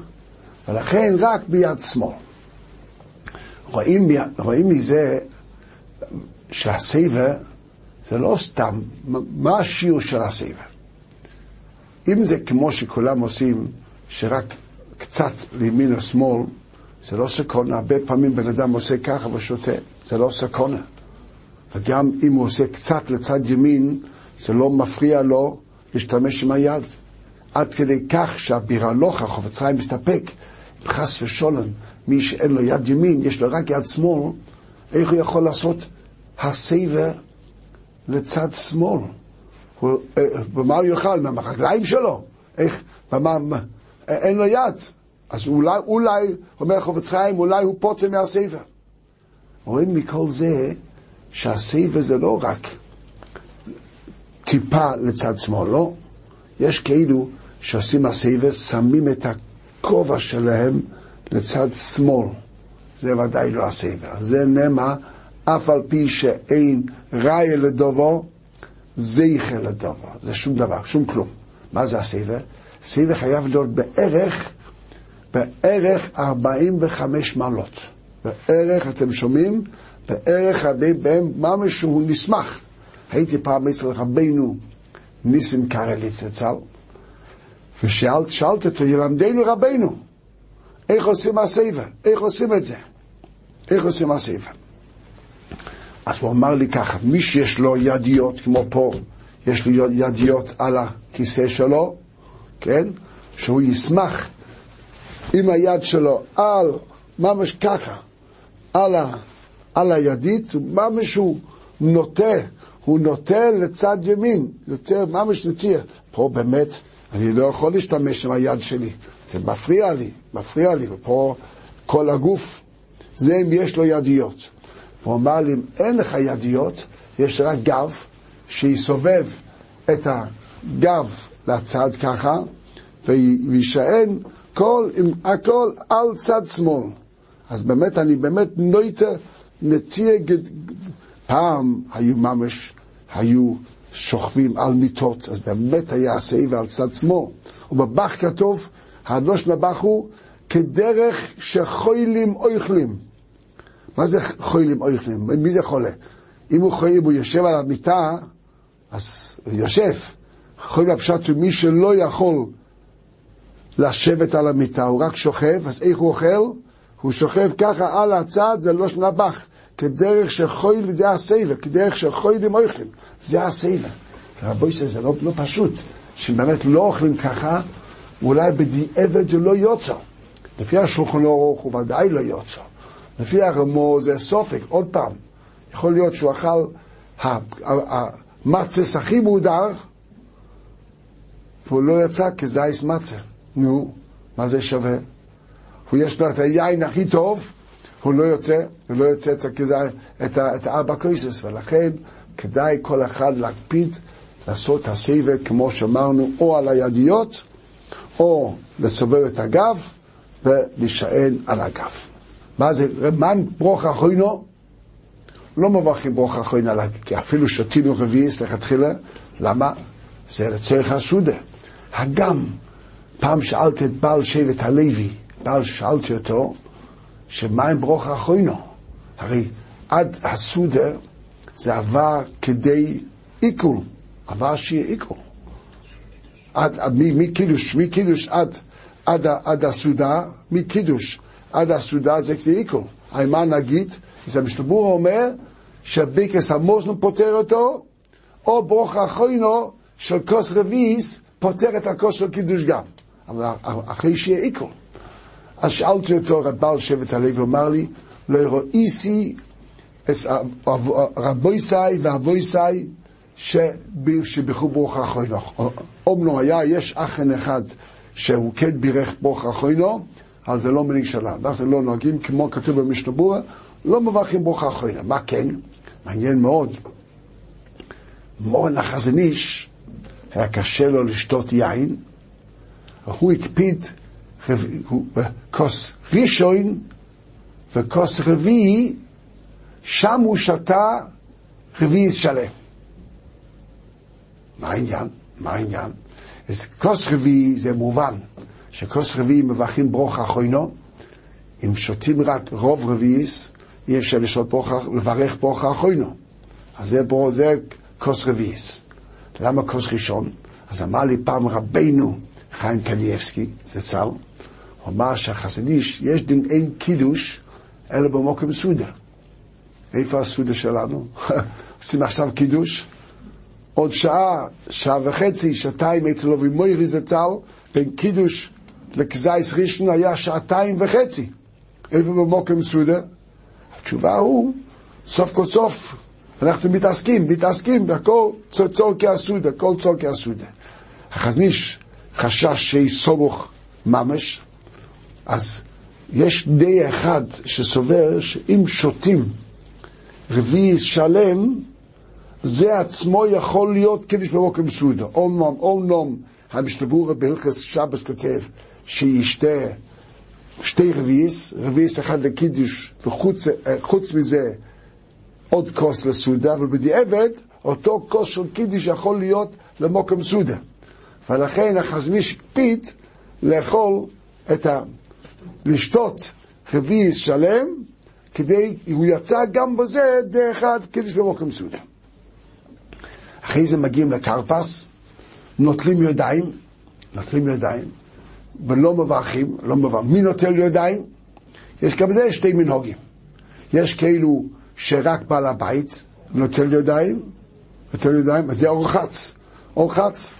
ולכן רק ביד שמאל. רואים, רואים מזה שהסבב זה לא סתם, מה השיעור של הסבב? אם זה כמו שכולם עושים, שרק קצת לימין או שמאל, זה לא סקונה. הרבה פעמים בן אדם עושה ככה ושותה, זה לא סקונה. וגם אם הוא עושה קצת לצד ימין, זה לא מפריע לו להשתמש עם היד. עד כדי כך שהבירלוך, החופציים, מסתפק. אם חס ושולם, מי שאין לו יד ימין, יש לו רק יד שמאל, איך הוא יכול לעשות הסייבה לצד שמאל? הוא, אה, במה הוא יאכל? מהרגליים שלו? איך? במה, אין לו יד. אז אולי, אולי, אומר חופץ חיים, אולי הוא פוטר מהסייבה. רואים מכל זה שהסייבה זה לא רק טיפה לצד שמאל, לא? יש כאילו שעושים הסייבה, שמים את הכובע שלהם לצד שמאל. זה ודאי לא הסייבה. זה נאמר, אף על פי שאין ראיה לדבר, זכר לדבר. זה שום דבר, שום כלום. מה זה הסייבה? הסייבה חייב להיות בערך, בערך 45 מעלות. בערך, אתם שומעים? בערך בהם ממש שהוא נסמך. הייתי פעם אצל רבינו ניסים קרליץ אצל, ושאלתי אותו, ילמדנו רבינו, איך עושים הסייבה? איך עושים את זה? איך עושים הסייבה? אז הוא אמר לי ככה, מי שיש לו ידיות, כמו פה, יש לו ידיות על הכיסא שלו, כן? שהוא יסמך עם היד שלו על, ממש ככה, על, ה, על הידית, ממש הוא נוטה, הוא נוטה לצד ימין, יותר ממש נטייה. פה באמת, אני לא יכול להשתמש עם היד שלי, זה מפריע לי, מפריע לי, ופה כל הגוף, זה אם יש לו ידיות. והוא אמר לי, אם אין לך ידיות, יש רק גב, שיסובב את הגב לצד ככה, ויישען כל, עם הכל על צד שמאל. אז באמת, אני באמת נוטה, נטייה, פעם היו ממש, היו שוכבים על מיטות, אז באמת היה הסעיב על צד שמאל. ובבח כתוב, הדלוש נבח הוא כדרך שחוילים אוכלים. מה זה חוילים אוכלים? מי זה חולה? אם הוא חולה, אם הוא יושב על המיטה, אז הוא יושב. חוילים הפשט הוא מי שלא יכול לשבת על המיטה, הוא רק שוכב, אז איך הוא אוכל? הוא שוכב ככה על הצד, זה לא שנבח. כדרך שחויל, זה הסייבר, כדרך שחוילים אוכלים, זה הסייבר. רבוי זה לא, לא פשוט, שבאמת לא אוכלים ככה, אולי בדיעבד זה לא יוצא. לפי השולחן אורוך הוא ודאי לא יוצא. לפי הרמו זה סופק, עוד פעם, יכול להיות שהוא אכל המצס הכי מודר, והוא לא יצא כזייס מצה. נו, מה זה שווה? הוא יש לו את היין הכי טוב, הוא לא יוצא, הוא לא יוצא את, את הארבע קויסס, ולכן כדאי כל אחד להקפיד לעשות את הסבב, כמו שאמרנו, או על הידיות, או לסובב את הגב ולהישען על הגב. מה זה, מה ברוך אחרינו? לא מברכים ברוך אחרינו, כי אפילו שתינו רביעיס לכתחילה, למה? זה לצורך הסעודה. הגם, פעם שאלתי את בעל שבט הלוי, בעל שאלתי אותו, שמה עם ברוך אחרינו? הרי עד הסעודה זה עבר כדי עיכול, עבר שיהיה עיכול. עד, עד מקידוש, מקידוש עד, עד, עד הסעודה, מקידוש עד הסעודה זה כדי עיכול. מה נגיד? אז המשתבור אומר שביקס המוזנו פותר אותו, או ברוך אחרינו של כוס רביעיס פותר את הכוס של קידוש גם. אבל אחרי שיהיה עיכול. אז שאלתי אותו, בעל שבט הלוי, אמר לי, לא רואיסי רבויסאי ואבויסאי שבירכו ברוך אחרינו. אומנו היה, יש אכן אחד שהוא כן בירך ברוך אחרינו, אבל זה לא מנהיג שלנו. אנחנו לא נוהגים, כמו כתוב במשנבורה, לא מברכים ברוך אחרינו. מה כן? מעניין מאוד. מורן החזון איש, היה קשה לו לשתות יין, הוא הקפיד כוס ראשון וכוס רביעי, שם הוא שתה רביעי שלם. מה העניין? מה העניין? אז כוס רביעי זה מובן, שכוס רביעי מברכים ברוך אחרינו, אם שותים רק רוב רביעיס, אי אפשר ברוך, לברך ברוך אחרינו. אז זה, בור, זה כוס רביעיס. למה כוס ראשון? אז אמר לי פעם רבנו חיים קניאבסקי, זה צר, הוא אמר שהחזון איש, יש דין אין קידוש, אלא במוקם סודה. איפה הסודה שלנו? *laughs* עושים עכשיו קידוש? עוד שעה, שעה וחצי, שעתיים אצל אבי מוירי זצ"ל, בין קידוש לקזייס ראשון היה שעתיים וחצי. איפה במוקם סודה? התשובה הוא, סוף כל סוף, אנחנו מתעסקים, מתעסקים בכל צורכי הסודה, כל צורכי הסודה. החזניש חשש שיסובוך ממש, אז יש די אחד שסובר שאם שותים רביעי שלם, זה עצמו יכול להיות קידוש במוקם סעודה. אומנם, אומנם, המשתבורה בהלכס שבס כותב שישתה שתי רביעיס, רביעיס אחד לקידוש, וחוץ מזה עוד כוס לסעודה, אבל בדיעבד אותו כוס של קידוש יכול להיות למוקם סעודה. ולכן החזניש הקפיד לאכול את ה... לשתות רביעיס שלם, כדי, הוא יצא גם בזה דרך אחד קידוש במוקם סעודה. אחרי זה מגיעים לקרפס, נוטלים ידיים, נוטלים ידיים, ולא מברכים, לא מברכים. מי נוטל ידיים? יש גם בזה שתי מנהוגים. יש כאילו שרק בעל הבית נוטל ידיים, נוטל ידיים, אז זה אורחץ, אורחץ.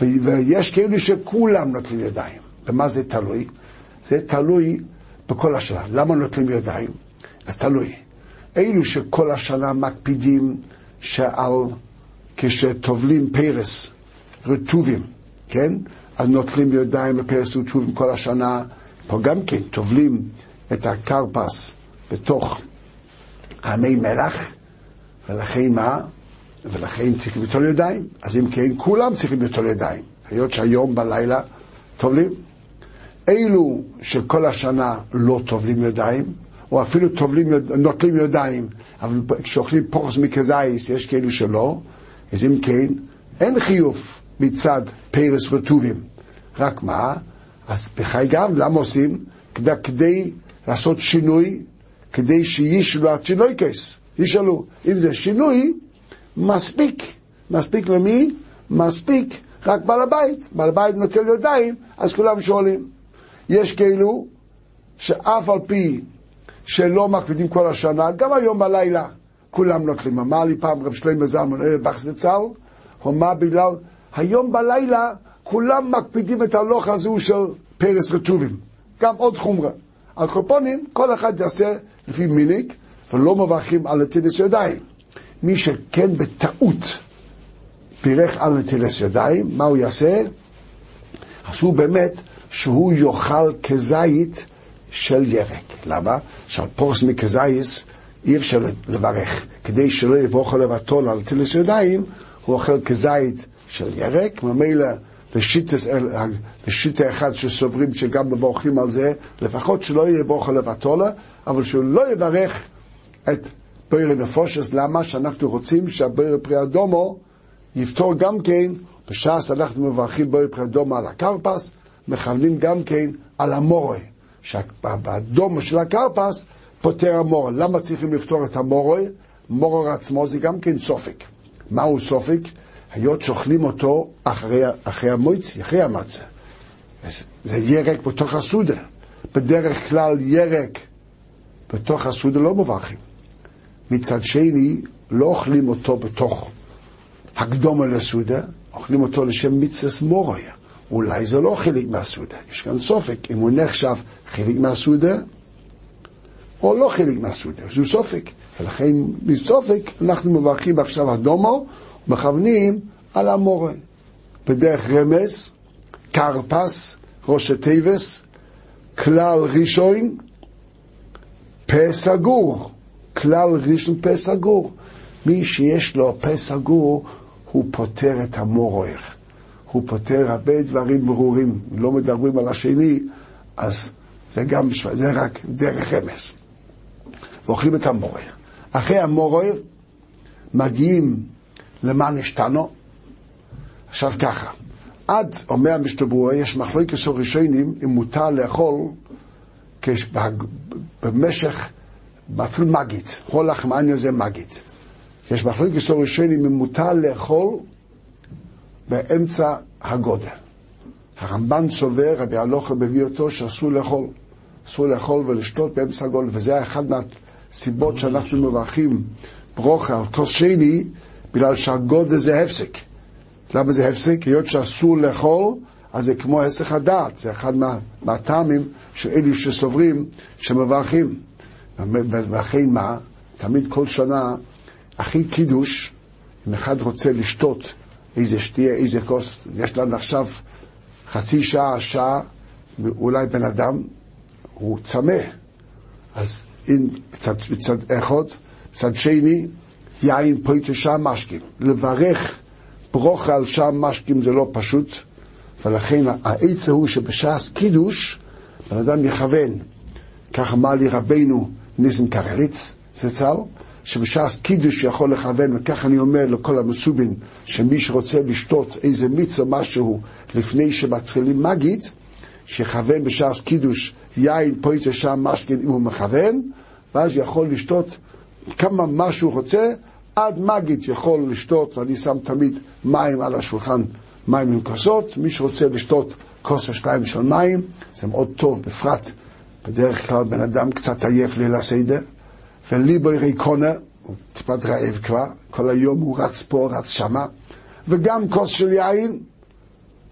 ויש כאילו שכולם נוטלים ידיים. במה זה תלוי? זה תלוי בכל השנה. למה נוטלים ידיים? זה תלוי. אלו שכל השנה מקפידים שעל כשטובלים פרס רטובים, כן? אז נוטלים ידיים בפרס רטובים כל השנה. פה גם כן טובלים את הקרפס בתוך המי מלח, ולכן מה? ולכן צריכים ליטול ידיים. אז אם כן, כולם צריכים ליטול ידיים. היות שהיום בלילה טובלים. אלו שכל השנה לא טובלים ידיים, או אפילו טובלים, נוטלים ידיים, אבל כשאוכלים פורס מכזייס יש כאלו שלא, אז אם כן, אין חיוב מצד פרס רטובים. רק מה? אז בחי גם, למה עושים? כדי, כדי לעשות שינוי, כדי שישאלו הצ'ינויקס, ישאלו. אם זה שינוי, מספיק. מספיק למי? מספיק רק בעל הבית. בעל הבית נוטל ידיים, אז כולם שואלים. יש כאלו שאף על פי שלא מקפידים כל השנה, גם היום בלילה כולם נוטלים. אמר לי פעם רב שלמה זלמן בחזצל, אמר בגלל, היום בלילה כולם מקפידים את הלוך הזו של פרס רטובים. גם עוד חומרה. על קופונים, כל אחד יעשה לפי מיניק, ולא מברכים על נטילס ידיים. מי שכן בטעות פירך על נטילס ידיים, מה הוא יעשה? אז הוא באמת, שהוא יאכל כזית של ירק. למה? שעל פורס מכזייס אי אפשר לברך. כדי שלא יברוך עליו הטון על טילס ידיים, הוא אוכל כזית של ירק, ממילא לשיטה אחד שסוברים שגם מברכים על זה, לפחות שלא יברוך עליו הטולה, אבל שהוא לא יברך את בויר נפושס, למה? שאנחנו רוצים שהבויר פרי אדומו יפתור גם כן, בש"ס אנחנו מברכים בויר פרי אדומו על הקרפס, מכוונים גם כן על המורה, שהאדומו של הקרפס פותר המורה. למה צריכים לפתור את המורה? מורה עצמו זה גם כן סופק. מהו סופק? היות שאוכלים אותו אחרי, אחרי המויצי, אחרי המצה. זה ירק בתוך הסודה. בדרך כלל ירק בתוך הסודה לא מברכים. מצד שני, לא אוכלים אותו בתוך הקדומה לסודה, אוכלים אותו לשם מצווה מוריה. אולי זה לא חלק מהסודה. יש כאן סופק אם הוא נחשב חלק מהסודה או לא חלק מהסודה, זה סופק. ולכן מסופק אנחנו מברכים עכשיו אדומו, מכוונים על המורה. בדרך רמז, קרפס, ראש הטבס, כלל ראשון, פה סגור. כלל ראשון פה סגור. מי שיש לו פה סגור, הוא פותר את המורר. הוא פותר הרבה דברים ברורים. לא מדברים על השני, אז זה גם, זה רק דרך רמז. ואוכלים את המורר. אחרי המורר מגיעים למען השתנו. עכשיו ככה, עד, אומר המשתברור, יש מחלוקת ראשונים אם מותר לאכול במשך, מתחיל מגיד, כל לחמניה זה מגיד. יש מחלוקת ראשונים אם מותר לאכול באמצע הגודל. הרמב"ן סובר, רבי הלוכה מביא אותו, שאסור לאכול. אסור לאכול ולשתות באמצע הגול, וזה אחד מהסיבות שאנחנו מברכים ברוכה על כוס שני, בגלל שהגודל זה הפסק. למה זה הפסק? היות שאסור לאכול, אז זה כמו הסך הדעת, זה אחד מה, מהטעמים של אלו שסוברים, שמברכים. ולכן מה? תמיד כל שנה, הכי קידוש, אם אחד רוצה לשתות איזה שתייה, איזה כוס, יש לנו עכשיו חצי שעה, שעה, אולי בן אדם, הוא צמא. אז אם מצד, מצד אחד, מצד שני, יין פויטה שם משקים. לברך ברוכה על שם משקים זה לא פשוט, ולכן העץ הוא שבש"ס קידוש, בן אדם יכוון. כך אמר לי רבנו ניסן קרליץ, זצ"ל, שבש"ס קידוש יכול לכוון, וכך אני אומר לכל המסובין, שמי שרוצה לשתות איזה מיץ או משהו לפני שמתחילים מגיד, שיכוון בש"ס קידוש יין פויצה שם משכין אם הוא מכוון, ואז יכול לשתות כמה מה שהוא רוצה, עד מגיד יכול לשתות, אני שם תמיד מים על השולחן, מים עם כוסות, מי שרוצה לשתות כוס או שתיים של מים, זה מאוד טוב, בפרט, בדרך כלל בן אדם קצת עייף ליל הסדר, וליבוי ריקונה, הוא טיפת רעב כבר, כל היום הוא רץ פה, רץ שמה, וגם כוס של יין,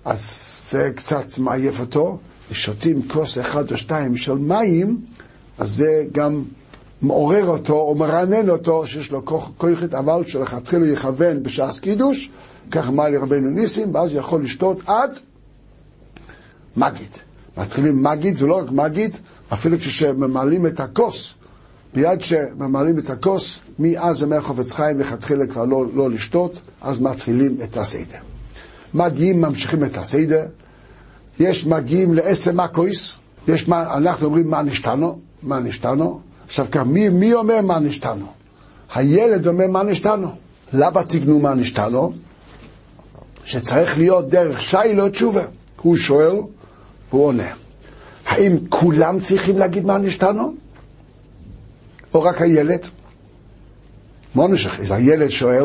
אז זה קצת מעייף אותו, ושותים כוס אחד או שתיים של מים, אז זה גם מעורר אותו או מרענן אותו, שיש לו כוחת, אבל שלכתחילה יכוון בשעס קידוש, כך אמר לי רבנו ניסים, ואז יכול לשתות עד מגיד. מתחילים מגיד, זה לא רק מגיד, אפילו כשממלאים את הכוס, מיד שממלאים את הכוס, מאז ימי החופץ חיים לכתחילה כבר לא, לא לשתות, אז מתחילים את הסדר. מגיעים, ממשיכים את הסדר, יש מגיעים לעשר מקויס, יש מה, אנחנו אומרים מה נשתנו, מה נשתנו, עכשיו כאן, מי, מי אומר מה נשתנו? הילד אומר מה נשתנו. למה תגנו מה נשתנו? שצריך להיות דרך שיילו תשובה. הוא שואל, הוא עונה. האם כולם צריכים להגיד מה נשתנו? או רק הילד? מונשך, הילד שואל,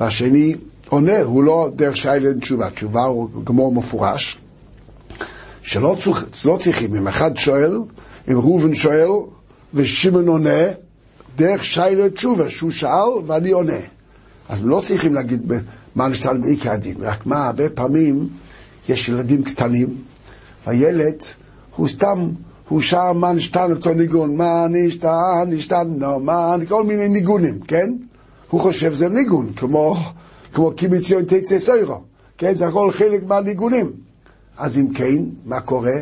והשני עונה, הוא לא דרך שיילו תשובה. תשובה הוא גמור מפורש. שלא צריך, לא צריכים, אם אחד שואל, אם ראובן שואל, ושמעון עונה, דרך שיילה תשובה, שהוא שאל ואני עונה. אז לא צריכים להגיד מה נשתן בעיקר הדין, רק מה, הרבה פעמים יש ילדים קטנים, והילד הוא סתם, הוא שר מה נשתן אותו ניגון, מה נשתן, נשתן, נו, מה, כל מיני ניגונים, כן? הוא חושב זה ניגון, כמו, כמו קיבוציון תצא סוירו, כן? זה הכל חלק מהניגונים. אז אם כן, מה קורה?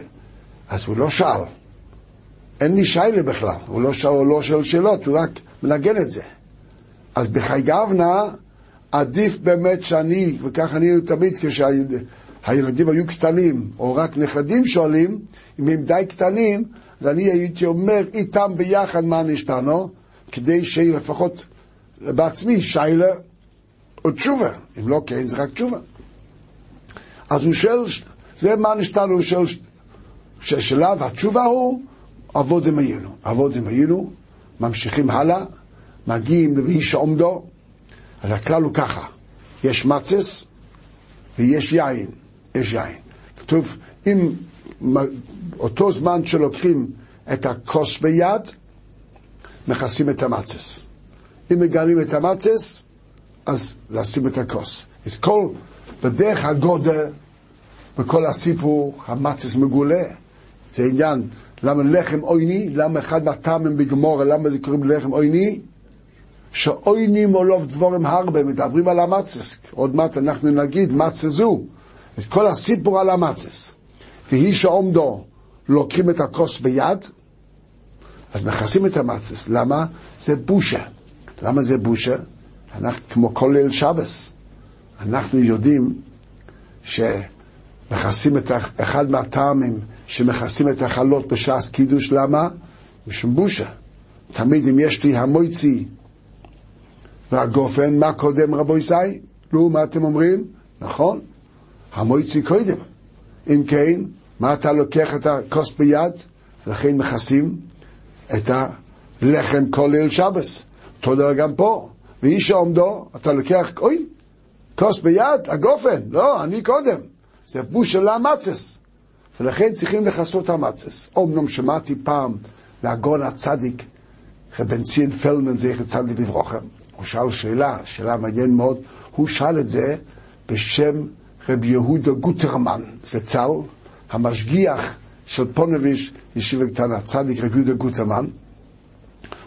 אז הוא לא שאל. אין לי שיילה בכלל, הוא לא שואל, לא שואל שאלות, הוא רק מנגן את זה. אז בחי גבנה עדיף באמת שאני, וכך אני תמיד כשהילדים היו קטנים, או רק נכדים שואלים, אם הם די קטנים, אז אני הייתי אומר איתם ביחד מה נשתנו, כדי שיהיה לפחות בעצמי שיילה או תשובה. אם לא כן, זה רק תשובה. אז הוא שואל, זה מה נשתנו, הוא שואל שאלה, והתשובה הוא עבוד עם היינו. עבוד עם היינו, ממשיכים הלאה, מגיעים ל"ואיש עומדו", אז הכלל הוא ככה, יש מצס ויש יין, יש יין. כתוב, אם אותו זמן שלוקחים את הכוס ביד, מכסים את המצס. אם מגלים את המצס, אז לשים את הכוס. אז כל, בדרך הגודל, בכל הסיפור, המצס מגולה. זה עניין למה לחם עויני? למה אחד מהטעמים בגמורה, למה זה קוראים לחם עויני? שעוינים מולוב דבורים הרבה, מדברים על המצס. עוד מעט אנחנו נגיד מצס זו. אז כל הסיפור על המצס. והיא שעומדו, לוקחים את הכוס ביד, אז מכסים את המצס. למה? זה בושה. למה זה בושה? אנחנו, כמו כל ליל שבס, אנחנו יודעים שמכסים את אחד מהטעמים שמכסים את החלות בש"ס קידוש, למה? משום בושה. תמיד אם יש לי המויצי והגופן, מה קודם רבו ישי? נו, מה אתם אומרים? נכון, המויצי קודם. אם כן, מה אתה לוקח את הכוס ביד? לכן מכסים את הלחם כל ליל שבס. אותו דבר גם פה. ואיש העומדו, אתה לוקח, אוי, כוס ביד, הגופן, לא, אני קודם. זה בושה לאמצס. ולכן צריכים לכסות המצס. אומנם שמעתי פעם מהגון הצדיק, רבן ציין פלמן, זכר צדיק לברוכם, הוא שאל שאלה, שאלה מעניינת מאוד, הוא שאל את זה בשם רב יהודה גוטרמן, זה צל, המשגיח של פונביש, ישיבה קטנה, צדיק רב יהודה גוטרמן,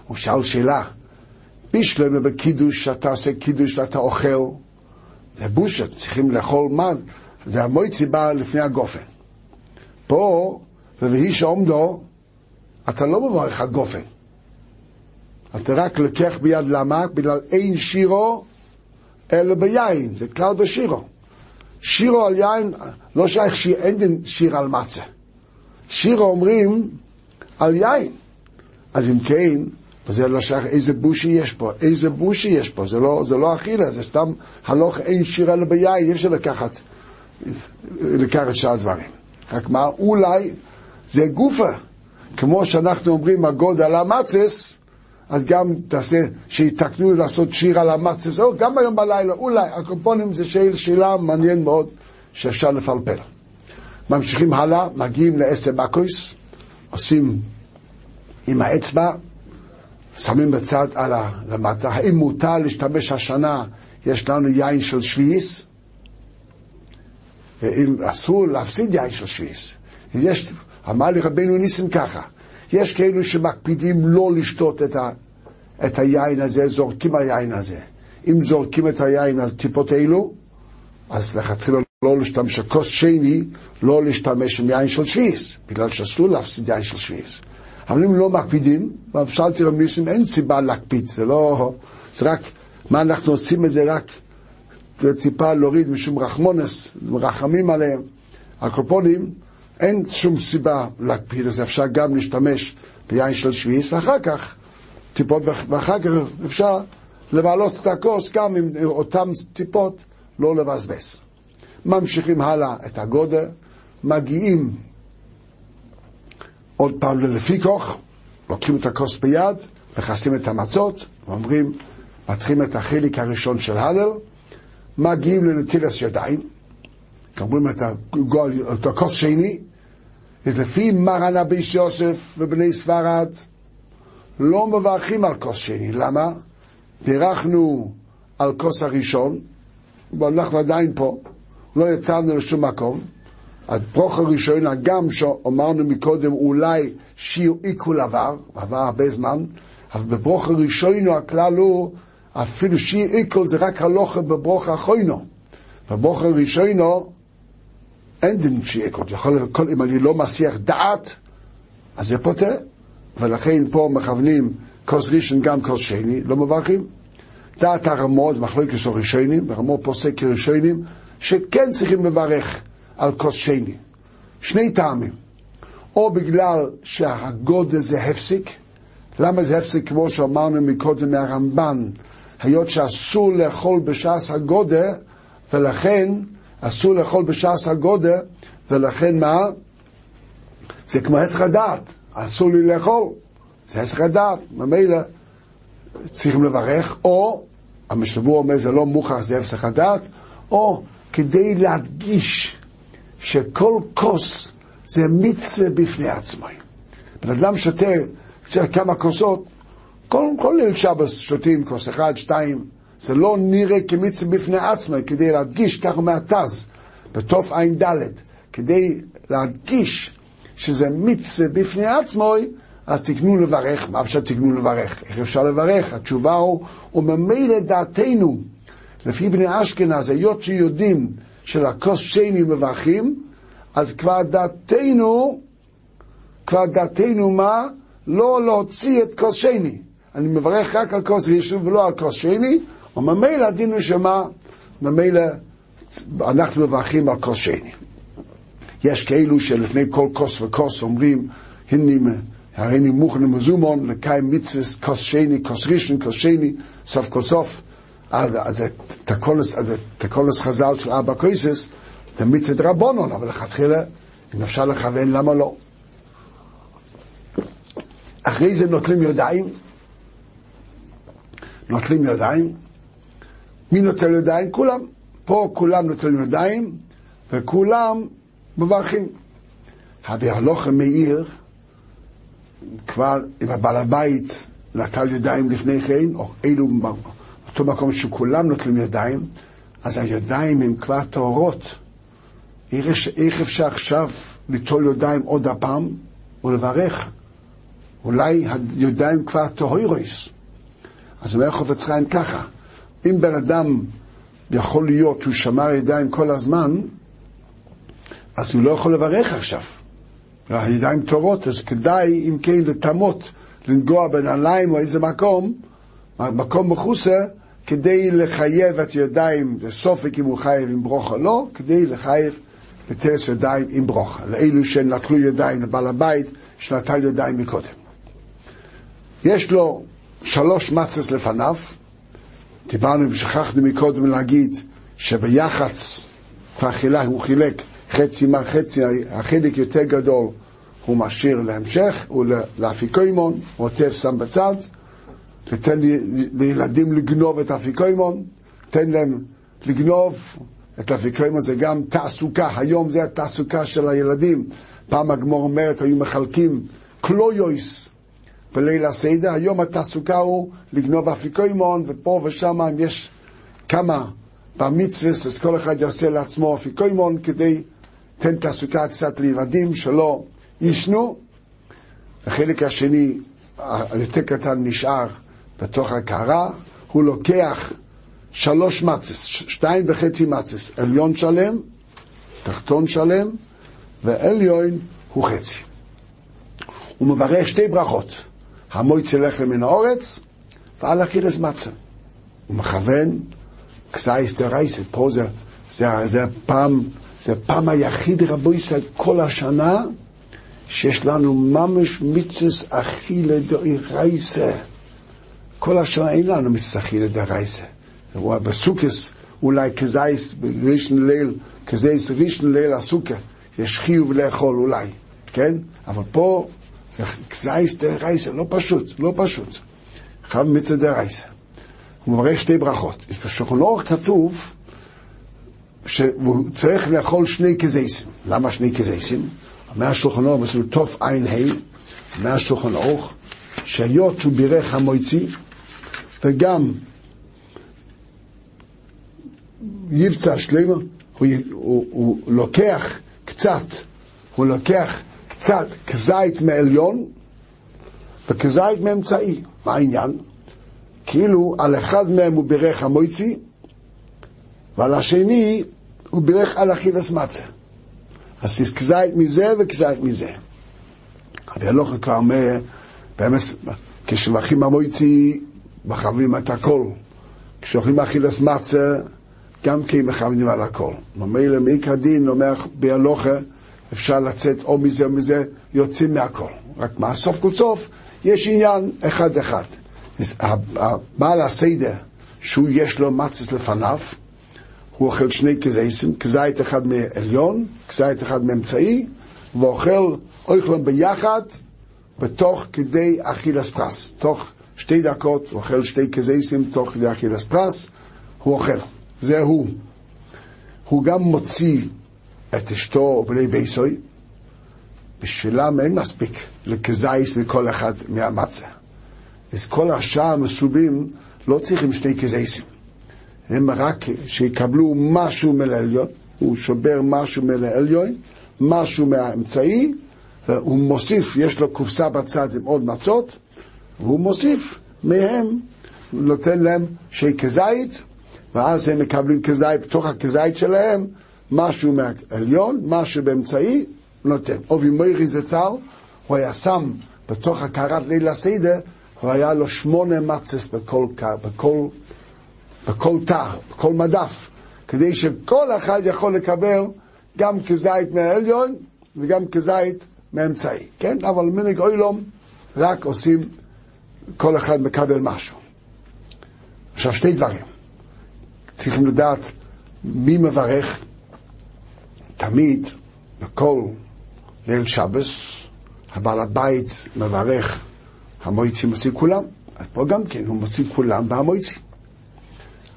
הוא שאל שאלה, בשלמה בקידוש, שאתה עושה קידוש ואתה אוכל, זה בושה, צריכים לאכול מה? זה המויצי בא לפני הגופן. פה, ובהי שעומדו, אתה לא מברך על גופן. אתה רק לוקח ביד למה? בגלל אין שירו אלא ביין, זה כלל בשירו. שירו על יין, לא שייך שיר, אין דין שיר על מצה. שירו אומרים על יין. אז אם כן, זה לא שייך איזה בושי יש פה, איזה בושי יש פה, זה לא, זה לא אכילה, זה סתם הלוך אין שיר אלא ביין, אי אפשר לקחת, לקחת שאר דברים. רק מה, אולי זה גופה. כמו שאנחנו אומרים, הגוד על המצס, אז גם תעשה, שיתקנו לעשות שיר על המצס, או גם היום בלילה, אולי, הקומפונים זה שאל, שאלה מעניין מאוד, שאפשר לפלפל. ממשיכים הלאה, מגיעים לעשר בקויס, עושים עם האצבע, שמים בצד על למטה. האם מותר להשתמש השנה, יש לנו יין של שביעיס? ואם אסור להפסיד יין של שביעיס. יש, אמר לי רבינו ניסים ככה, יש כאלו שמקפידים לא לשתות את, ה, את היין הזה, זורקים היין הזה. אם זורקים את היין, אז טיפות אלו, אז לכתחילה לא להשתמש, כוס שני, לא להשתמש עם יין של שביעיס, בגלל שאסור להפסיד יין של שביעיס. אבל אם לא מקפידים, שאלתי רב ניסים, אין סיבה להקפיד, זה לא, זה רק, מה אנחנו עושים את זה רק טיפה להוריד משום רחמונס, מרחמים עליהם. הקופונים, אין שום סיבה להקפיד, אז אפשר גם להשתמש ביין של שביעיס, ואחר כך, טיפות, ואחר כך אפשר למעלות את הכוס גם עם אותן טיפות, לא לבזבז. ממשיכים הלאה את הגודל, מגיעים עוד פעם לפי כוח, לוקחים את הכוס ביד, מכסים את המצות, ואומרים, מתחילים את החלק הראשון של הלל, מגיעים לנטילס ידיים, אומרים את, הגול, את הכוס שני, אז לפי מרן אביש יוסף ובני ספרד, לא מברכים על כוס שני. למה? בירכנו על כוס הראשון, ואנחנו עדיין פה, לא יצאנו לשום מקום. הברוך הראשון, הגם שאמרנו מקודם, אולי שיר עיכול עבר, עבר הרבה זמן, אבל בברוך הראשון הכלל הוא, אפילו שיר עיכול זה רק הלוכה בברוך האחרונו. בברוך הראשון אין דין עיכול, יכול כל אם אני לא מסיח דעת, אז זה פותר. ולכן פה מכוונים כוס ראשון גם כוס שני, לא מברכים. דעת הרמוז, מחלוקת של ראשונים, הרמו פוסק כראשונים, שכן צריכים לברך. על כוס שני. שני טעמים. או בגלל שהגודל זה הפסיק. למה זה הפסיק? כמו שאמרנו מקודם מהרמב"ן, היות שאסור לאכול בשעס הגודל, ולכן, אסור לאכול בשעס הגודל, ולכן מה? זה כמו הסך הדעת, אסור לי לאכול. זה הסך הדעת, ממילא צריכים לברך, או, המשתבור אומר זה לא מוכח, זה הפסק הדעת, או כדי להדגיש שכל כוס זה מצווה בפני עצמו. בן אדם שותה כמה כוסות, כל, כל ליל שבס שותים כוס אחד, שתיים, זה לא נראה כמצווה בפני עצמו, כדי להדגיש, ככה מהתז, בתוף ע"ד, כדי להדגיש שזה מצווה בפני עצמו, אז תקנו לברך. מה אפשר תקנו לברך? איך אפשר לברך? התשובה הוא, וממילא דעתנו, לפי בני אשכנז, היות שיודעים שלכוס שני מברכים, אז כבר דעתנו, כבר דעתנו מה? לא להוציא את כוס שני. אני מברך רק על כוס ראשון ולא על כוס שני, וממילא הדין הוא שמה? ממילא אנחנו מברכים על כוס שני. יש כאלו שלפני כל כוס וכוס אומרים, הנה הריני מוכנים מזומון, לקיים מצווה כוס שני, כוס ראשון, כוס שני, סוף כל סוף. אז תקולס חז"ל של אבא קויסס, זה מצוות רבונון, אבל לכתחילה, אם אפשר לכוון, למה לא? אחרי זה נוטלים ידיים, נוטלים ידיים, מי נוטל ידיים? כולם. פה כולם נוטלים ידיים, וכולם מברכים. הלוך מאיר, כבר אם הבעל הבית נטל ידיים לפני כן, או אלו אותו מקום שכולם נוטלים ידיים, אז הידיים הן כבר טהורות. איך, איך אפשר עכשיו ליטול ידיים עוד הפעם ולברך? אולי הידיים כבר טהורוס. אז אומר חופץ חיים ככה, אם בן אדם יכול להיות שהוא שמר ידיים כל הזמן, אז הוא לא יכול לברך עכשיו. הידיים טהורות, אז כדאי, אם כן, לטמות, לנגוע בנעליים או איזה מקום, מקום מחוסה, כדי לחייב את ידיים, זה סופק אם הוא חייב עם ברוך או לא, כדי לחייב לטרס ידיים עם ברוך. לאלו שנטלו ידיים לבעל הבית, שנטל ידיים מקודם. יש לו שלוש מצס לפניו, דיברנו ושכחנו מקודם להגיד שביח"צ כבר חילק, הוא חילק חצי מהחצי, החלק יותר גדול הוא משאיר להמשך, הוא לאפיקוימון, עוטף שם בצד, ותן לילדים לגנוב את האפיקוימון, תן להם לגנוב את האפיקוימון, זה גם תעסוקה, היום זה התעסוקה של הילדים. פעם הגמור אומרת, היו מחלקים קלויויס בליל הסדר, היום התעסוקה הוא לגנוב אפיקוימון, ופה ושם אם יש כמה במצווה, אז כל אחד יעשה לעצמו אפיקוימון כדי תן תעסוקה קצת לילדים שלא ישנו. החלק השני, היותר קטן, נשאר בתוך הקערה, הוא לוקח שלוש מצס, שתיים וחצי מצס, עליון שלם, תחתון שלם, ועליון הוא חצי. הוא מברך שתי ברכות, המויצא לחם מן האורץ, ועל אכילס מצה. הוא מכוון קסאיס דרייסת, פה זה, זה, זה פעם, זה פעם היחיד רבו ישראל כל השנה, שיש לנו ממש מצס אכילה דרייסה. כל השנה אין לנו מצס אכילה דרייסה. בסוכס אולי כזייס בראשון ליל, כזייס ראשון ליל הסוכה, יש חיוב לאכול אולי, כן? אבל פה זה כזייס דרייסה, לא פשוט, לא פשוט. חב מצווה דרייסה. הוא מברך שתי ברכות. בשולחן אורך כתוב שהוא צריך לאכול שני כזייסים. למה שני כזייסים? אומר השולחן בסביב תוף עין ה', אומר השולחן שהיות שהוא בירך המויצי, וגם יבצע שלמה, הוא, הוא, הוא לוקח קצת, הוא לוקח קצת כזית מעליון וכזית מאמצעי. מה העניין? כאילו על אחד מהם הוא בירך המויצי, ועל השני הוא בירך על אכילס מצה. אז יש כזית מזה וכזית מזה. אבל הלוך כבר אומר, באמת, כשמברכים המויצי, מכוונים את הכל. כשאוכלים אכילס מצה, גם כן מכוונים על הכל. ממילא מעיקר דין, אומר בהלוכה, אפשר לצאת או מזה או מזה, יוצאים מהכל. רק מה, סוף כל סוף, יש עניין אחד-אחד. בעל הסדר, שהוא יש לו מצס לפניו, הוא אוכל שני כזייסים, כזית אחד מעליון, כזית אחד מאמצעי, ואוכל אוכלם ביחד, בתוך כדי אכילס פרס. תוך שתי דקות הוא אוכל שתי כזייסים, תוך כדי אכילס פרס, הוא אוכל. זה הוא. הוא גם מוציא את אשתו ובני ביסוי, בשבילם אין מספיק לכזייס מכל אחד מהמצה. אז כל השאר המסובים לא צריכים שני כזייסים. הם רק שיקבלו משהו מלעליון, הוא שובר משהו מלעליון, משהו מהאמצעי, והוא מוסיף, יש לו קופסה בצד עם עוד מצות, והוא מוסיף מהם, הוא נותן להם שי כזית, ואז הם מקבלים כזית, בתוך הכזית שלהם, משהו מהעליון, משהו באמצעי, נותן. אובי מוירי זצ"ל, הוא היה שם בתוך הקרת ליל הסדר, הוא היה לו שמונה מצס בכל, בכל, בכל תא, בכל מדף, כדי שכל אחד יכול לקבל גם כזית מהעליון וגם כזית מאמצעי, כן? אבל מנהיג אוילום רק עושים, כל אחד מקבל משהו. עכשיו שתי דברים. צריכים לדעת מי מברך תמיד, בכל ליל שבס, הבעל הבית מברך, המויצי מוציא כולם. אז פה גם כן, הוא מוציא כולם בהמויצי.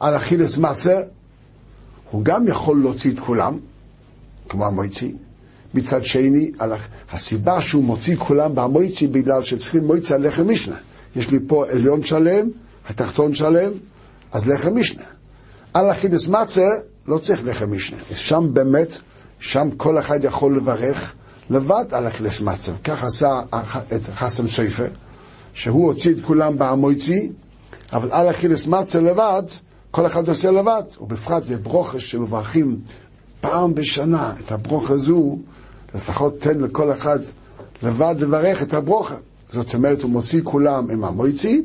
על אכילס מצה, הוא גם יכול להוציא את כולם, כמו המויצי. מצד שני, הסיבה שהוא מוציא כולם במויצי בגלל שצריכים מויצי על לחם משנה. יש לי פה עליון שלם, התחתון שלם, אז לחם משנה. על אכילס מצה לא צריך לחם משנה. שם באמת, שם כל אחד יכול לברך לבד על אכילס מצה. כך עשה את חסם סופר, שהוא הוציא את כולם במויצי, אבל על אכילס מצה לבד, כל אחד עושה לבד, ובפרט זה ברוכה שמברכים פעם בשנה את הברוכה הזו, לפחות תן לכל אחד לבד לברך את הברוכה. זאת אומרת, הוא מוציא כולם עם המויצי,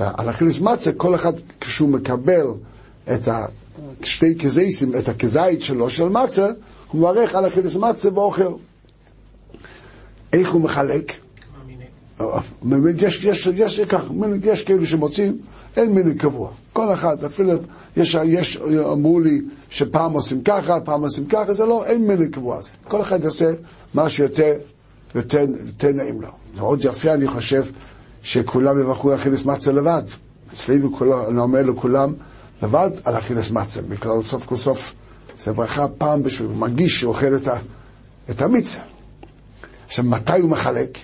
ועל אכילס מצה, כל אחד כשהוא מקבל את שתי כזייסים, את הכזית שלו של מצה, הוא מברך על אכילס מצה ואוכל. איך הוא מחלק? יש, יש, יש, יש, יש כאלו שמוצאים, אין מיני קבוע. כל אחד, אפילו, יש, יש, אמרו לי שפעם עושים ככה, פעם עושים ככה, זה לא, אין מיני קבוע. כל אחד יעשה מה שיותר יותר, יותר נעים לו. מאוד יפה, אני חושב, שכולם יברכו אכילס מצה לבד. אצלנו, אני אומר לכולם, לבד על אכילס מצה. בגלל סוף כל סוף, זה ברכה פעם בשביל, הוא מרגיש שהוא אוכל את, ה, את המצה. עכשיו, מתי הוא מחלק?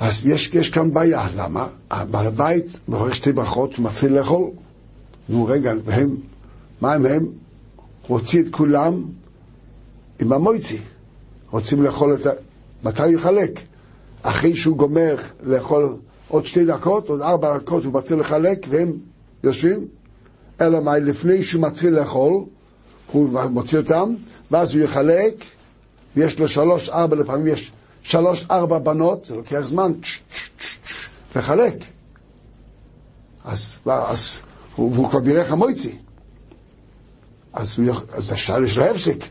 אז יש, יש כאן בעיה, למה? בעל הבית מברך שתי ברכות, הוא מתחיל לאכול. נו רגע, והם, מה הם הם? רוצים את כולם עם המויצי. רוצים לאכול את ה... מתי הוא יחלק? אחרי שהוא גומר לאכול עוד שתי דקות, עוד ארבע דקות הוא מתחיל לחלק, והם יושבים? אלא מה, לפני שהוא מתחיל לאכול, הוא מוציא אותם, ואז הוא יחלק, ויש לו שלוש, ארבע, לפעמים יש שלוש, ארבע בנות, זה לוקח זמן לחלק. אז, אז הוא, הוא כבר בירך המויצי. אז, אז השאלה יש לו הפסק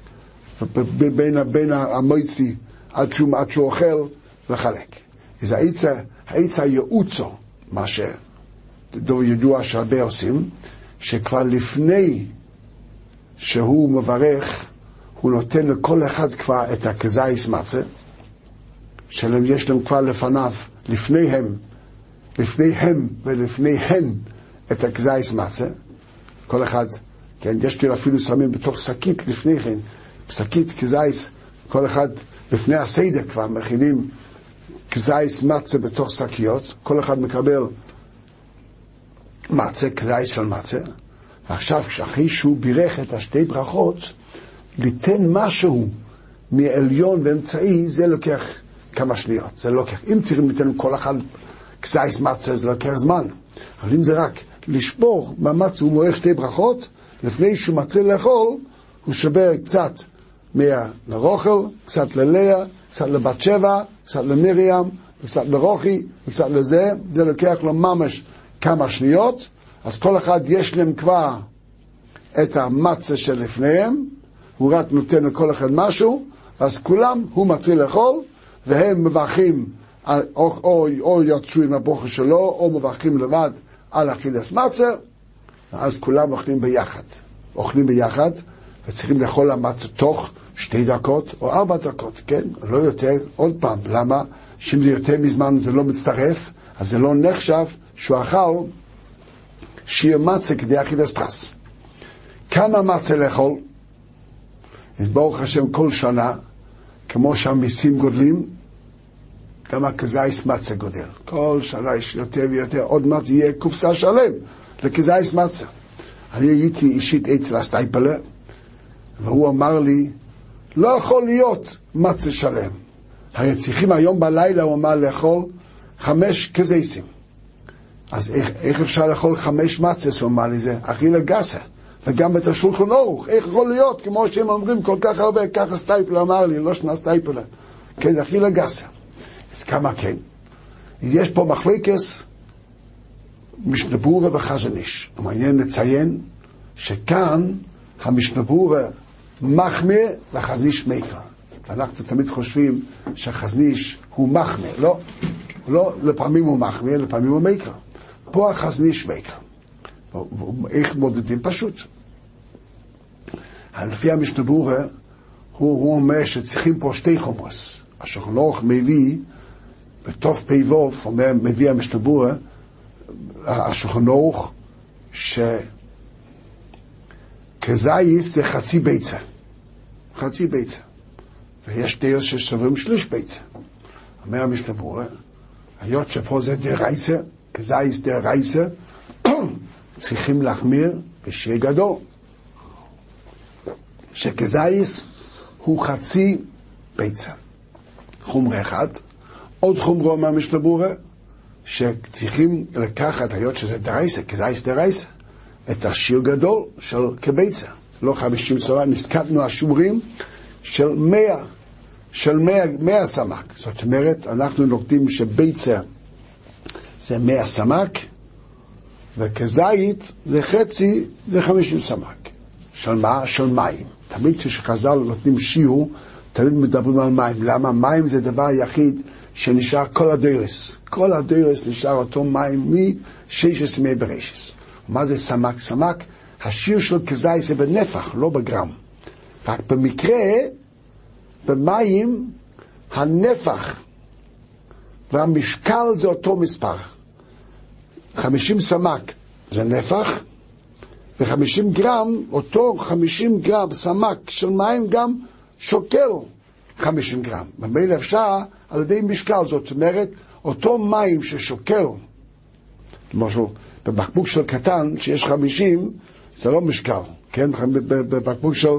בין, בין המויצי עד שהוא, עד שהוא אוכל לחלק. אז העצה, העצה הייעוצו, מה שידוע שהרבה עושים, שכבר לפני שהוא מברך, הוא נותן לכל אחד כבר את הכזייס מצה, שיש להם כבר לפניו, לפניהם, לפניהם ולפניהן את הכזייס מצה. כל אחד, כן, יש כאילו אפילו שמים בתוך שקית לפני כן, שקית כזייס, כל אחד לפני הסדר כבר מכינים כזייס מצה בתוך שקיות, כל אחד מקבל מצה, כזייס של מצה, ועכשיו, אחרי שהוא בירך את השתי ברכות, ליתן משהו מעליון ואמצעי, זה לוקח כמה שניות. זה לוקח, אם צריכים לתת כל אחד כזייס מצה, זה לוקח זמן. אבל אם זה רק לשבור מאמץ, הוא מועך שתי ברכות, לפני שהוא מתחיל לאכול, הוא שובר קצת לרוכל, קצת ללאה, קצת לבת שבע, קצת למרים, קצת לרוחי, קצת לזה, זה לוקח לו ממש כמה שניות, אז כל אחד יש להם כבר את המצה שלפניהם, הוא רק נותן לכל אחד משהו, אז כולם, הוא מתחיל לאכול, והם מברכים, או, או, או יצאו עם הבוכר שלו, או מברכים לבד על אכילס מצה, ואז כולם אוכלים ביחד. אוכלים ביחד, וצריכים לאכול המצה תוך שתי דקות או ארבע דקות, כן? לא יותר, עוד פעם, למה? שאם זה יותר מזמן זה לא מצטרף, אז זה לא נחשב שהוא אכל שיהיה מצה כדי אכילס פרס. כמה מצה לאכול? אז ברוך השם כל שנה, כמו שהמיסים גודלים, גם הכזייס מצה גודל. כל שנה יש יותר ויותר, עוד מעט יהיה קופסה שלם לכזייס מצה. אני הייתי אישית אצל הסטייפלר, והוא אמר לי, לא יכול להיות מצה שלם. הרי צריכים היום בלילה, הוא אמר, לאכול חמש כזייסים. אז איך, איך אפשר לאכול חמש מצס, הוא אמר לי, זה אכילה גסה. וגם את השולחן ערוך, איך יכול להיות, כמו שהם אומרים כל כך הרבה, ככה סטייפלר אמר לי, לא שנה סטייפלר. כן, זה אכילה גסה. אז כמה כן? יש פה מחלקס משנבורה וחזניש. מעניין לציין שכאן המשנבורה מחמיר והחזניש מקרא. אנחנו תמיד חושבים שהחזניש הוא מחמיר, לא, לא, לפעמים הוא מחמיר, לפעמים הוא מקרא. פה החזניש מקרא. איך מודדים? פשוט. לפי המשנבורה, הוא, הוא אומר שצריכים פה שתי חומרס. השולחן מביא, בתוך פי ווף, מביא המשנבורה, השולחן שכזייס זה חצי ביצה. חצי ביצה. ויש דרך שסוברים שליש ביצה. אומר המשנה היות שפה זה דרייסה, כזייס דרייסה, *clears throat* צריכים להחמיר בשיר גדול. שכזייס הוא חצי ביצה. חומר אחד. עוד חומרו ברורה, שצריכים לקחת, היות שזה דרייסה, כזייס דרייסה, את השיר גדול של כביצה. לא חמישים סמ"ק, נזכרנו השיעורים של מאה, של מאה סמ"ק. זאת אומרת, אנחנו נוקטים שביצה זה מאה סמ"ק, וכזית זה חצי, זה חמישים סמ"ק. של מה? של מים. תמיד כשחז"ל נותנים שיעור, תמיד מדברים על מים. למה? מים זה דבר היחיד שנשאר כל הדרס. כל הדרס נשאר אותו מים מ-16 ימי ברשס. מה זה סמ"ק? סמ"ק, השיר של כזית זה בנפח, לא בגרם. רק במקרה, במים, הנפח והמשקל זה אותו מספר. 50 סמ"ק זה נפח, ו-50 גרם, אותו 50 גרם סמ"ק של מים גם שוקל 50 גרם. ממילא אפשר על ידי משקל, זאת אומרת, אותו מים ששוקל, למשל, בבקבוק של קטן, שיש 50, זה לא משקל, כן? בבקבוק של?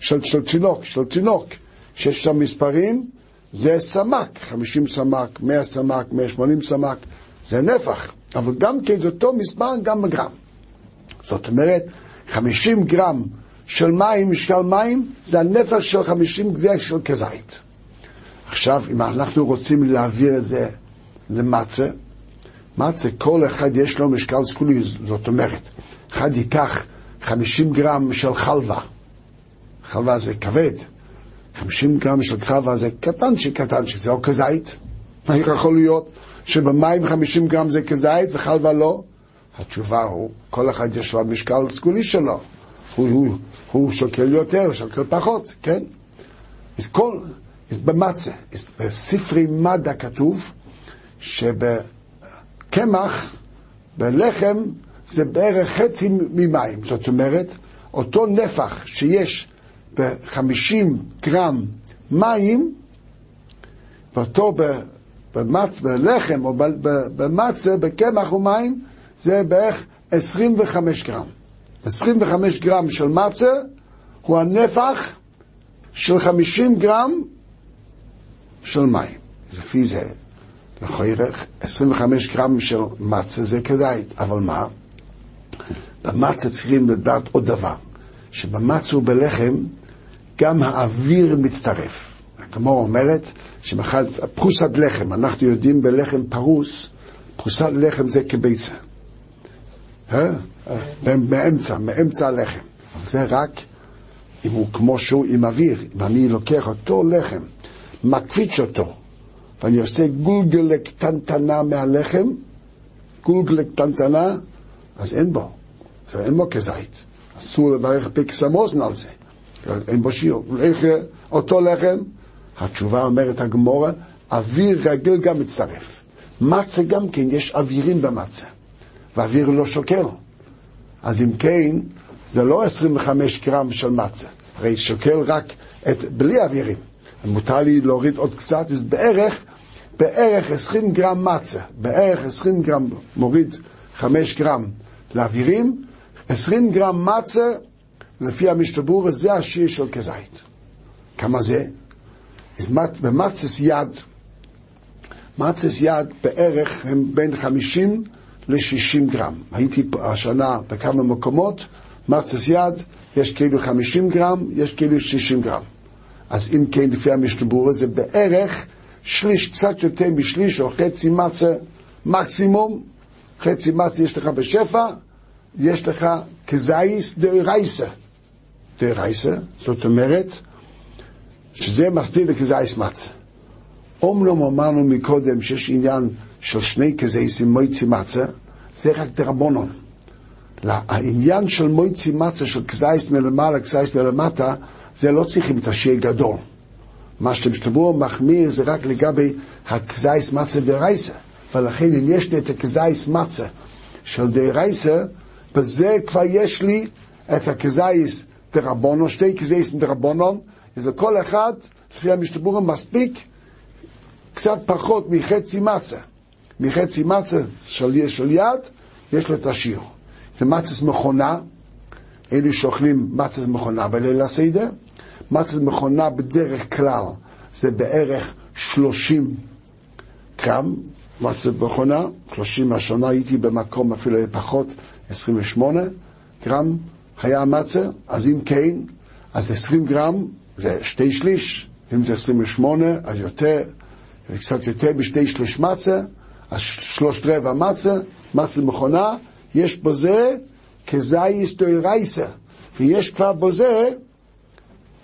של, של תינוק, של תינוק, שיש שם מספרים, זה סמ"ק, 50 סמ"ק, 100 סמ"ק, 180 סמ"ק, זה נפח, אבל גם כן זה אותו מספר גם בגרם. זאת אומרת, 50 גרם של מים, משקל מים, זה הנפח של 50 גזר של כזית. עכשיו, אם אנחנו רוצים להעביר את זה למצה, מצה, כל אחד יש לו משקל סגולי, זאת אומרת, אחד ייקח 50 גרם של חלבה, חלבה זה כבד, 50 גרם של חלבה זה קטנצ'יק קטנצ'יק, זה לא כזית. איך יכול להיות שבמים 50 גרם זה כזית וחלבה לא? התשובה הוא, כל אחד יש לו משקל סגולי שלו. הוא, הוא, הוא שוקל יותר, שוקל פחות, כן? אז כל, אז במצה, אז בספרי מדע כתוב שבקמח, בלחם, זה בערך חצי ממים. זאת אומרת, אותו נפח שיש ב-50 גרם מים, ואותו במצ, בלחם או במצה, בקמח ומים, זה בערך 25 גרם. 25 גרם של מצה הוא הנפח של 50 גרם של מים. לפי זה, לכאורה 25 גרם של מצה זה כזית, אבל מה? במצה צריכים לדעת עוד דבר, שבמצה ובלחם גם האוויר מצטרף. הגמור אומרת שמחד, פרוסת לחם, אנחנו יודעים בלחם פרוס, פרוסת לחם זה כביצה. מאמצע, מאמצע הלחם. זה רק אם הוא כמו שהוא עם אוויר. אם אני לוקח אותו לחם, מקפיץ אותו, ואני עושה גולגלה קטנטנה מהלחם, גולגלה קטנטנה, אז אין בו, אין בו כזית. אסור לברך פקסמוזן על זה. אין בו שיעור. אותו לחם, התשובה אומרת הגמורה, אוויר רגיל גם מצטרף. מצה גם כן, יש אווירים במצה. והאוויר לא שוקל. אז אם כן, זה לא 25 גרם של מצה, הרי שוקל רק את, בלי אווירים. מותר לי להוריד עוד קצת, אז בערך, בערך 20 גרם מצה, בערך 20 גרם, מוריד 5 גרם לאווירים, 20 גרם מצה, לפי המשתבור, זה השיר של כזית. כמה זה? במצס יד, מצס יד בערך הם בין 50 ל-60 גרם. הייתי השנה בכמה מקומות, מצס יד, יש כאילו 50 גרם, יש כאילו 60 גרם. אז אם כן, לפי המשתבורה זה בערך שליש, קצת יותר משליש או חצי מצה מקסימום, חצי מצה יש לך בשפע, יש לך כזייס דרייסה. דרייסה, זאת אומרת, שזה מספיק לכזייס מצה. אומנם אמרנו מקודם שיש עניין של שני כזייסים מויצי מצה, זה רק דרבונון. העניין של מויצי מצה, של כזייס מלמעלה, כזייס מלמטה, זה לא צריכים את השיר גדול. מה שאתם שתבואו מחמיר זה רק לגבי הכזייס מצה דרייסה. ולכן אם יש לי את הכזייס מצה של דרייסה, בזה כבר יש לי את הכזייס דרבונו, שתי כזייסים דרבונון, אז לכל אחד, לפי המשתבורים, מספיק קצת פחות מחצי מצה. מחצי מצה של, של יד, יש לו את השיר. זה מצס מכונה, אלו שאוכלים מצס מכונה בליל הסדר. מצס מכונה בדרך כלל זה בערך 30 גרם, מצס מכונה, 30 השנה הייתי במקום אפילו פחות, 28 גרם היה מצה, אז אם כן, אז 20 גרם זה שתי שליש, אם זה 28, אז יותר, קצת יותר בשתי שליש מצה, אז שלושת רבע מצה, מצה מכונה, יש בזה כזייס דוירייסה, ויש כבר בזה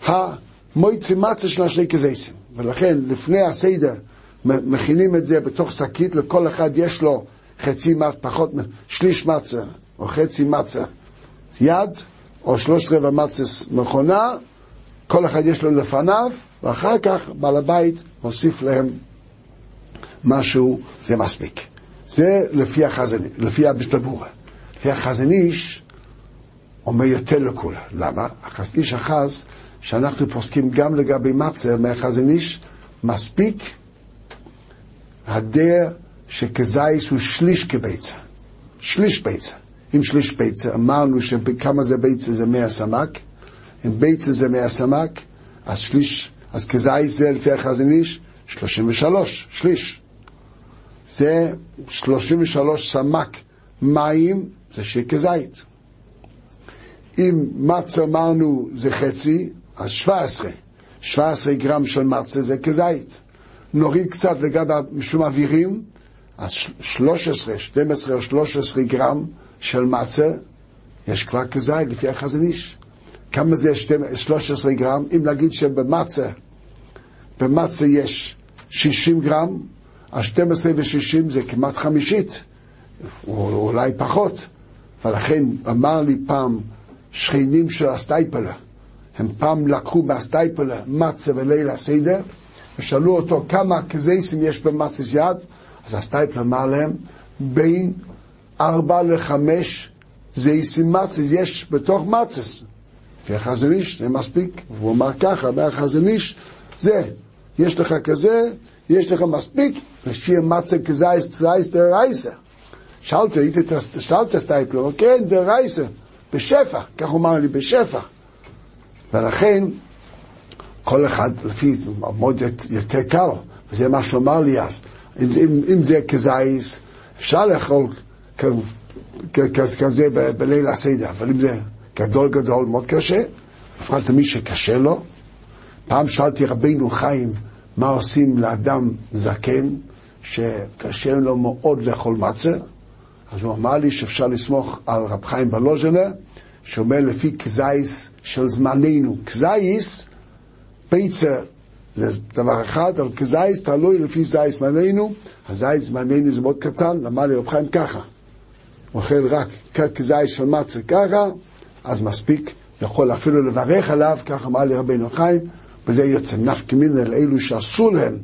המויצי מצה של השני כזייסים. ולכן, לפני הסדר, מכינים את זה בתוך שקית, לכל אחד יש לו חצי מצה, פחות, שליש מצה, או חצי מצה יד, או שלושת רבע מצה מכונה, כל אחד יש לו לפניו, ואחר כך בעל הבית מוסיף להם משהו, זה מספיק. זה לפי החזני, לפי המשתבורה. לפי החזן איש, אומר יותר לכולה. למה? החזן איש אחז שאנחנו פוסקים גם לגבי מצה מהחזן איש, מספיק הדעה שכזייס הוא שליש כביצה. שליש ביצה. אם שליש ביצה, אמרנו שכמה זה ביצה זה מאה סמ"ק, אם ביצה זה מאה סמ"ק, אז שליש, אז כזייס זה לפי החזן איש, 33, שליש. זה 33 סמ"ק מים, זה שקע זית. אם מצה אמרנו זה חצי, אז 17. 17 גרם של מצה זה כזית. נוריד קצת לגבי משום אווירים, אז 13, 12 או 13 גרם של מצה, יש כבר כזית לפי החזן איש. כמה זה 13 גרם? אם נגיד שבמצה, במצה יש 60 גרם, אז 12 ו-60 זה כמעט חמישית, או אולי פחות. ולכן אמר לי פעם שכנים של הסטייפלה, הם פעם לקחו מהסטייפלה מצה וליל הסדר, ושאלו אותו כמה כזייסים יש במצס יד, אז הסטייפלה אמר להם, בין ארבע לחמש זייסים מצס יש בתוך מצס. החזון איש זה מספיק, והוא אמר ככה, החזון איש, זה, יש לך כזה, יש לך מספיק, לשיר מצה כזייס צלייס. שאלתי, הייתי שאלת סטייפלר, כן, דרייסה, בשפע, כך הוא אמר לי, בשפע. ולכן, כל אחד לפי מאוד יותר קל, וזה מה שהוא אמר לי אז. אם, אם, אם זה כזייס, אפשר לאכול כזה בליל הסדר, אבל אם זה גדול גדול, מאוד קשה, בפרט למי שקשה לו. פעם שאלתי רבינו חיים, מה עושים לאדם זקן שקשה לו מאוד לאכול מצה? אז הוא אמר לי שאפשר לסמוך על רב חיים בלוז'נה, שאומר לפי כזייס של זמננו. כזייס, ביצה זה דבר אחד, אבל כזייס תלוי לפי זייס זמננו, הזייס זמננו זה מאוד קטן, אמר לי רב חיים ככה. הוא אוכל רק כזייס של מצה ככה, אז מספיק, יכול אפילו לברך עליו, ככה אמר לי רבינו חיים, וזה יוצא נפקא מינה לאלו שאסור להם,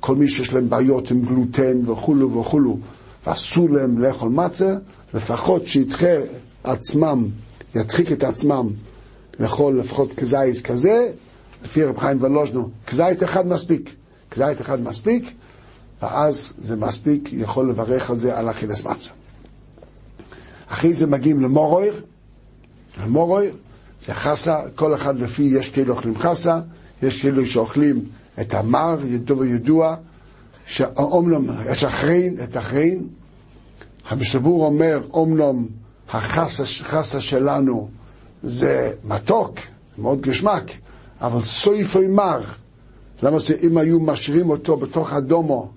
כל מי שיש להם בעיות עם גלוטן וכולו וכולו, ואסור להם לאכול מצה, לפחות שידחה עצמם, ידחיק את עצמם לאכול לפחות כזית כזה, לפי רב חיים ולוז'נו, כזית אחד מספיק, כזית אחד מספיק, ואז זה מספיק, יכול לברך על זה על אכילס מצה. אחרי זה מגיעים למורויר, למורויר זה חסה, כל אחד לפי, יש כאלה אוכלים חסה, יש כאלה שאוכלים את המר, ידוע וידוע, שאומנם, יש אחרין, את אחרין, המשבור אומר, אומנם החסה שלנו זה מתוק, מאוד גשמק, אבל סויפוי מר. למה אם היו משאירים אותו בתוך הדומו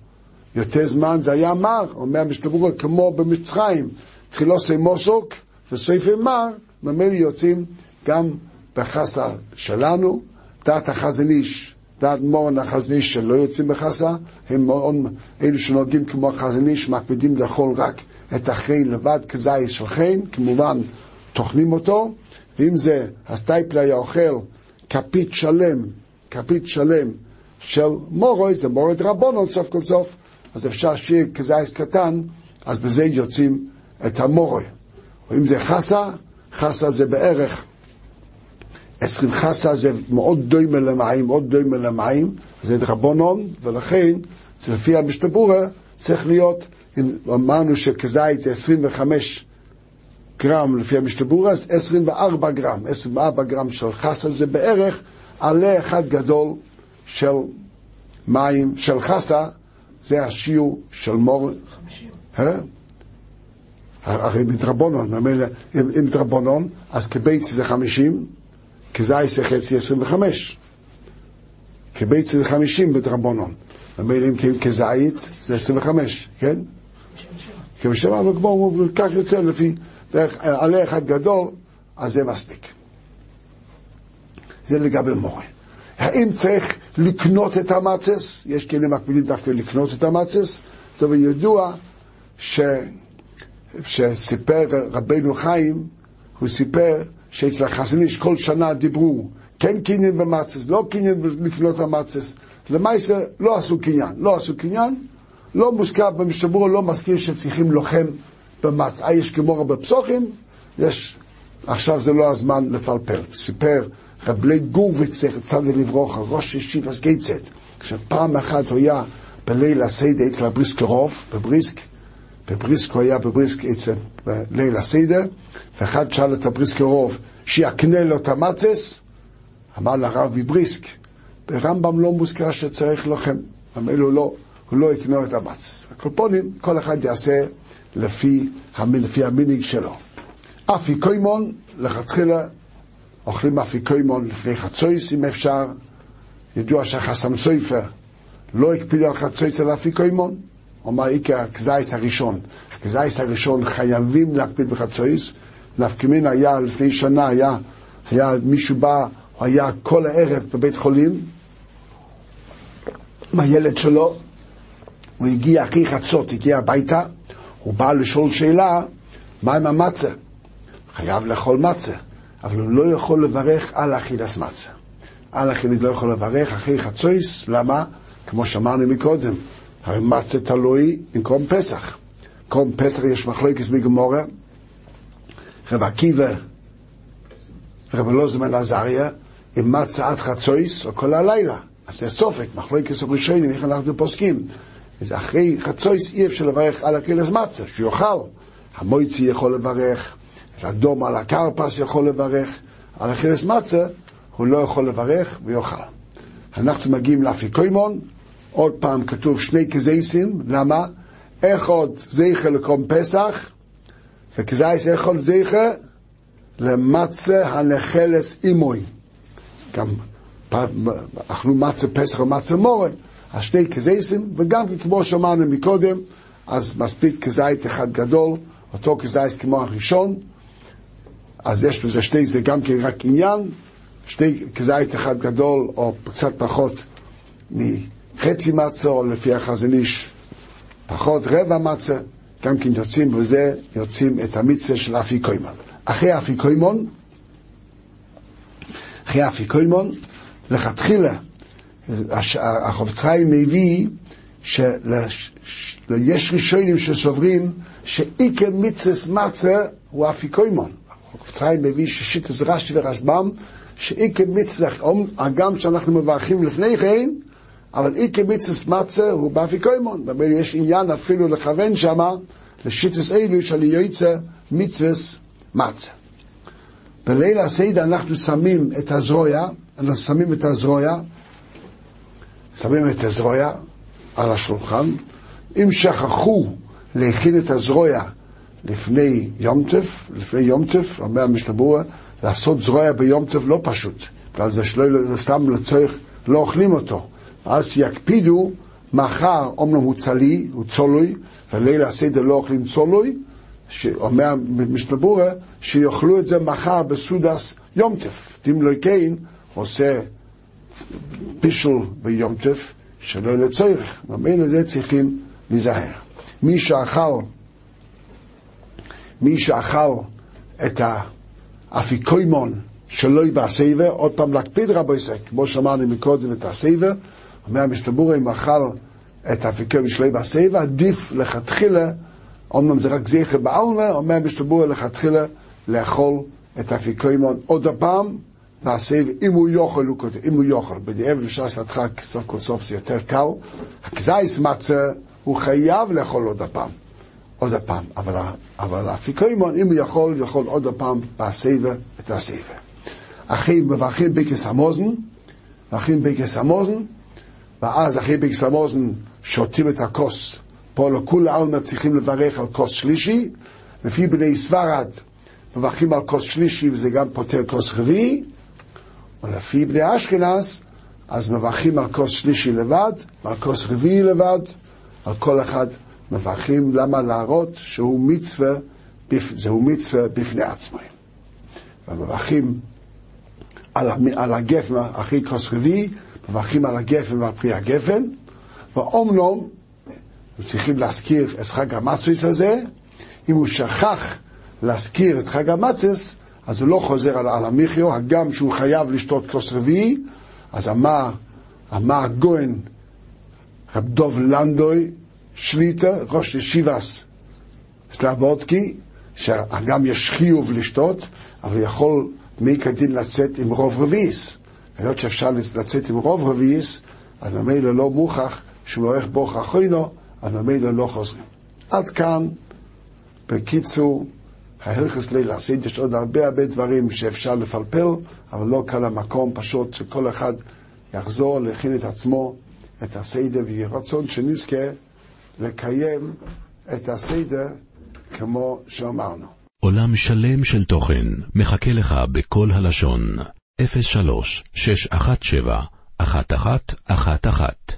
יותר זמן, זה היה מר, אומר המשתבור כמו במצרים, תחילוסי מוסוק וסויפוי מר, ממילא יוצאים גם בחסה שלנו, דעת החזן איש, דעת מורן החזן איש שלא יוצאים בחסה, הם מאוד, אלו שנוהגים כמו החזן איש, מקפידים לאכול רק את החין לבד כזייס של חין, כמובן טוחנים אותו, ואם זה, הסטייפל היה אוכל כפית שלם, כפית שלם של מורוי, זה מורוי דרבונו סוף כל סוף, אז אפשר שיהיה כזייס קטן, אז בזה יוצאים את המורוי. או אם זה חסה, חסה זה בערך עשרים חסה זה מאוד דומה למים, מאוד דומה למים, זה דרבנון, ולכן, לפי המשתבורה, צריך להיות, אם אמרנו שכזית זה 25 גרם לפי המשתבורה, אז 24 גרם, 24 גרם של חסה זה בערך עלה אחד גדול של מים, של חסה, זה השיעור של מור... 50. הרי מדרבנון, אם מדרבנון, אז כביצי זה 50, כזית זה חצי 25. כביצי זה 50 בדרבנון. ממילא אם כזית זה 25, כן? 57, אבל כמו, כך יוצא לפי, עלה אחד גדול, אז זה מספיק. זה לגבי מורה. האם צריך לקנות את המצס? יש כאלה מקפידים דווקא לקנות את המצס. טוב, ידוע ש... שסיפר רבנו חיים, הוא סיפר שאצל החסן איש כל שנה דיברו, כן קניין במצס, לא קניין לקנות המצס. למעשה לא עשו קניין, לא עשו קניין, לא מוזכר במשתבור, לא מזכיר שצריכים לוחם במצ. אה, יש גמורה בפסוחים, יש, עכשיו זה לא הזמן לפלפל. סיפר רבי גורביץ, צדי לברוך, ראש ישיבת גייצד, כשפעם אחת הוא היה בליל הסיידה אצל הבריסקרוב, בבריסק, בבריסק הוא היה בבריסק אצל בליל הסיידה, ואחד שאל את הבריסקרוב שיקנה לו את המצס, אמר לרב מבריסק, ברמב"ם לא מוזכר שצריך לוחם, אמר לו לא, הוא לא יקנה את המצס. הקולפונים, כל אחד יעשה לפי, לפי המיניג שלו. אפיקוימון, לכתחילה, אוכלים אפיקוימון לפני חצויס אם אפשר. ידוע שהחסם סופר לא הקפיד על חצויס על אפיקוימון, אומר עיקר הכזייס הראשון. הכזייס הראשון חייבים להקפיד בחצויס. נפקמין היה לפני שנה, היה, היה מישהו בא, הוא היה כל הערב בבית חולים עם הילד שלו, הוא הגיע אחרי חצות, הגיע הביתה, הוא בא לשאול שאלה, מה עם המצה? חייב לאכול מצה, אבל הוא לא יכול לברך על אכילס מצה. על אכילס לא יכול לברך אחרי חצויס, למה? כמו שאמרנו מקודם, הרי מצה תלוי עם קום פסח. קום פסח יש מחלוקת מגמורה, רב עקיבא ורב אלעזר עזריה, עם מצה עד חצויס או כל הלילה. אז זה סופק, מחלוקת ראשונים, איך אנחנו פוסקים. אז אחרי חצויס אי אפשר לברך על הקילס מצה, שיאכל. המויצי יכול לברך, האדום על הקרפס יכול לברך, על הקילס מצה הוא לא יכול לברך ויאכל. אנחנו מגיעים לאפיקוימון, עוד פעם כתוב שני קזייסים, למה? עוד זכר לקרום פסח, וכזייס עוד זכר למצה הנחלס אימוי. גם אכלו מצה פסח ומצה מורה. השני כזייסים, וגם כמו שאמרנו מקודם, אז מספיק כזית אחד גדול, אותו כזית כמו הראשון, אז יש בזה שני, זה גם כן רק עניין, שני כזית אחד גדול, או קצת פחות מחצי מצה, או לפי החזון איש, פחות רבע מצה, גם כן יוצאים בזה, יוצאים את המצווה של אפיקוימון. אחרי אפיקוימון, אחרי אפיקוימון, לכתחילה החופץ חיים מביא שיש ראשונים שסוברים שאיקר מיצס מצה הוא אפיקוימון. החופץ חיים מביא ששיטס רש"י ורשב"ם שאיקר מיצס, הגם שאנחנו מברכים לפני כן, אבל איקר מיצס מצה הוא באפיקוימון. באמת יש עניין אפילו לכוון שמה לשיטס אלו של יועצה מצווס מצה. בליל הסיידה אנחנו שמים את הזרויה, אנחנו שמים את הזרויה שמים את הזרויה על השולחן. אם שכחו להכין את הזרויה לפני יום טף, לפני יום טף, אומר המשתברורה, לעשות זרויה ביום טף לא פשוט, בגלל זה שלא סתם לצורך, לא אוכלים אותו. אז יקפידו, מחר אומנם הוא צלי, הוא צולוי, וליל הסדר לא אוכלים צולוי, שאומר משתברורה, שיאכלו את זה מחר בסודס יום טף. אם לא עושה בישול ביום טף, שלא לצורך. ממילא זה צריכים להיזהר. מי שאכל, מי שאכל את האפיקוימון שלא בסייבר, עוד פעם להקפיד רבו יסק, כמו שאמרנו מקודם את הסייבר, אומר המשתבור אם אכל את האפיקוימון שלא יהיה בסייבר, עדיף לכתחילה, אומנם זה רק זכר בעלמה, אומר המשתבור לכתחילה לאכול את האפיקוימון עוד הפעם, בסבב, אם הוא יאכל, הוא כותב, אם הוא יאכל, בדיעבד לעשות חג, סוף כל סוף זה יותר קל. הכזייס מצה, הוא חייב לאכול עוד הפעם. עוד הפעם. אבל, אבל אפיקוימון, אם הוא יכול, יכול עוד הפעם בסבב את הסבב. אחי מברכים ברכס המוזן, מברכים ברכס המוזן, ואז אחרי ברכס המוזן שותים את הכוס. פה לכול העלמא צריכים לברך על כוס שלישי, לפי בני ספרד מברכים על כוס שלישי וזה גם פותר כוס רביעי, ולפי בני אשכנז אז מברכים על כוס שלישי לבד, ועל כוס רביעי לבד, על כל אחד מברכים, למה להראות שהוא מצווה, זהו מצווה בפני עצמו. ומברכים על, על הגפן, אחרי כוס רביעי, מברכים על הגפן ועל פרי הגפן, ואומנום, צריכים להזכיר את חג המצויס הזה, אם הוא שכח להזכיר את חג המצס, אז הוא לא חוזר על, על המחיו, הגם שהוא חייב לשתות כוס רביעי, אז אמר, אמר הגוהן, רב דוב לנדוי, שליטה, ראש ישיבס סלבודקי, שגם יש חיוב לשתות, אבל יכול מי כדין לצאת עם רוב רביעיס. היות שאפשר לצאת עם רוב רביעיס, אז ממילא לא מוכח שהוא לא הולך בוך אחרינו, אז ממילא לא חוזרים. עד כאן, בקיצור, ההלכס ליל הסייד, יש עוד הרבה הרבה דברים שאפשר לפלפל, אבל לא כאן המקום, פשוט שכל אחד יחזור להכין את עצמו, את הסיידה, ויהיה רצון שנזכה לקיים את הסיידה כמו שאמרנו. עולם שלם של תוכן מחכה לך בכל הלשון, 03 617 1111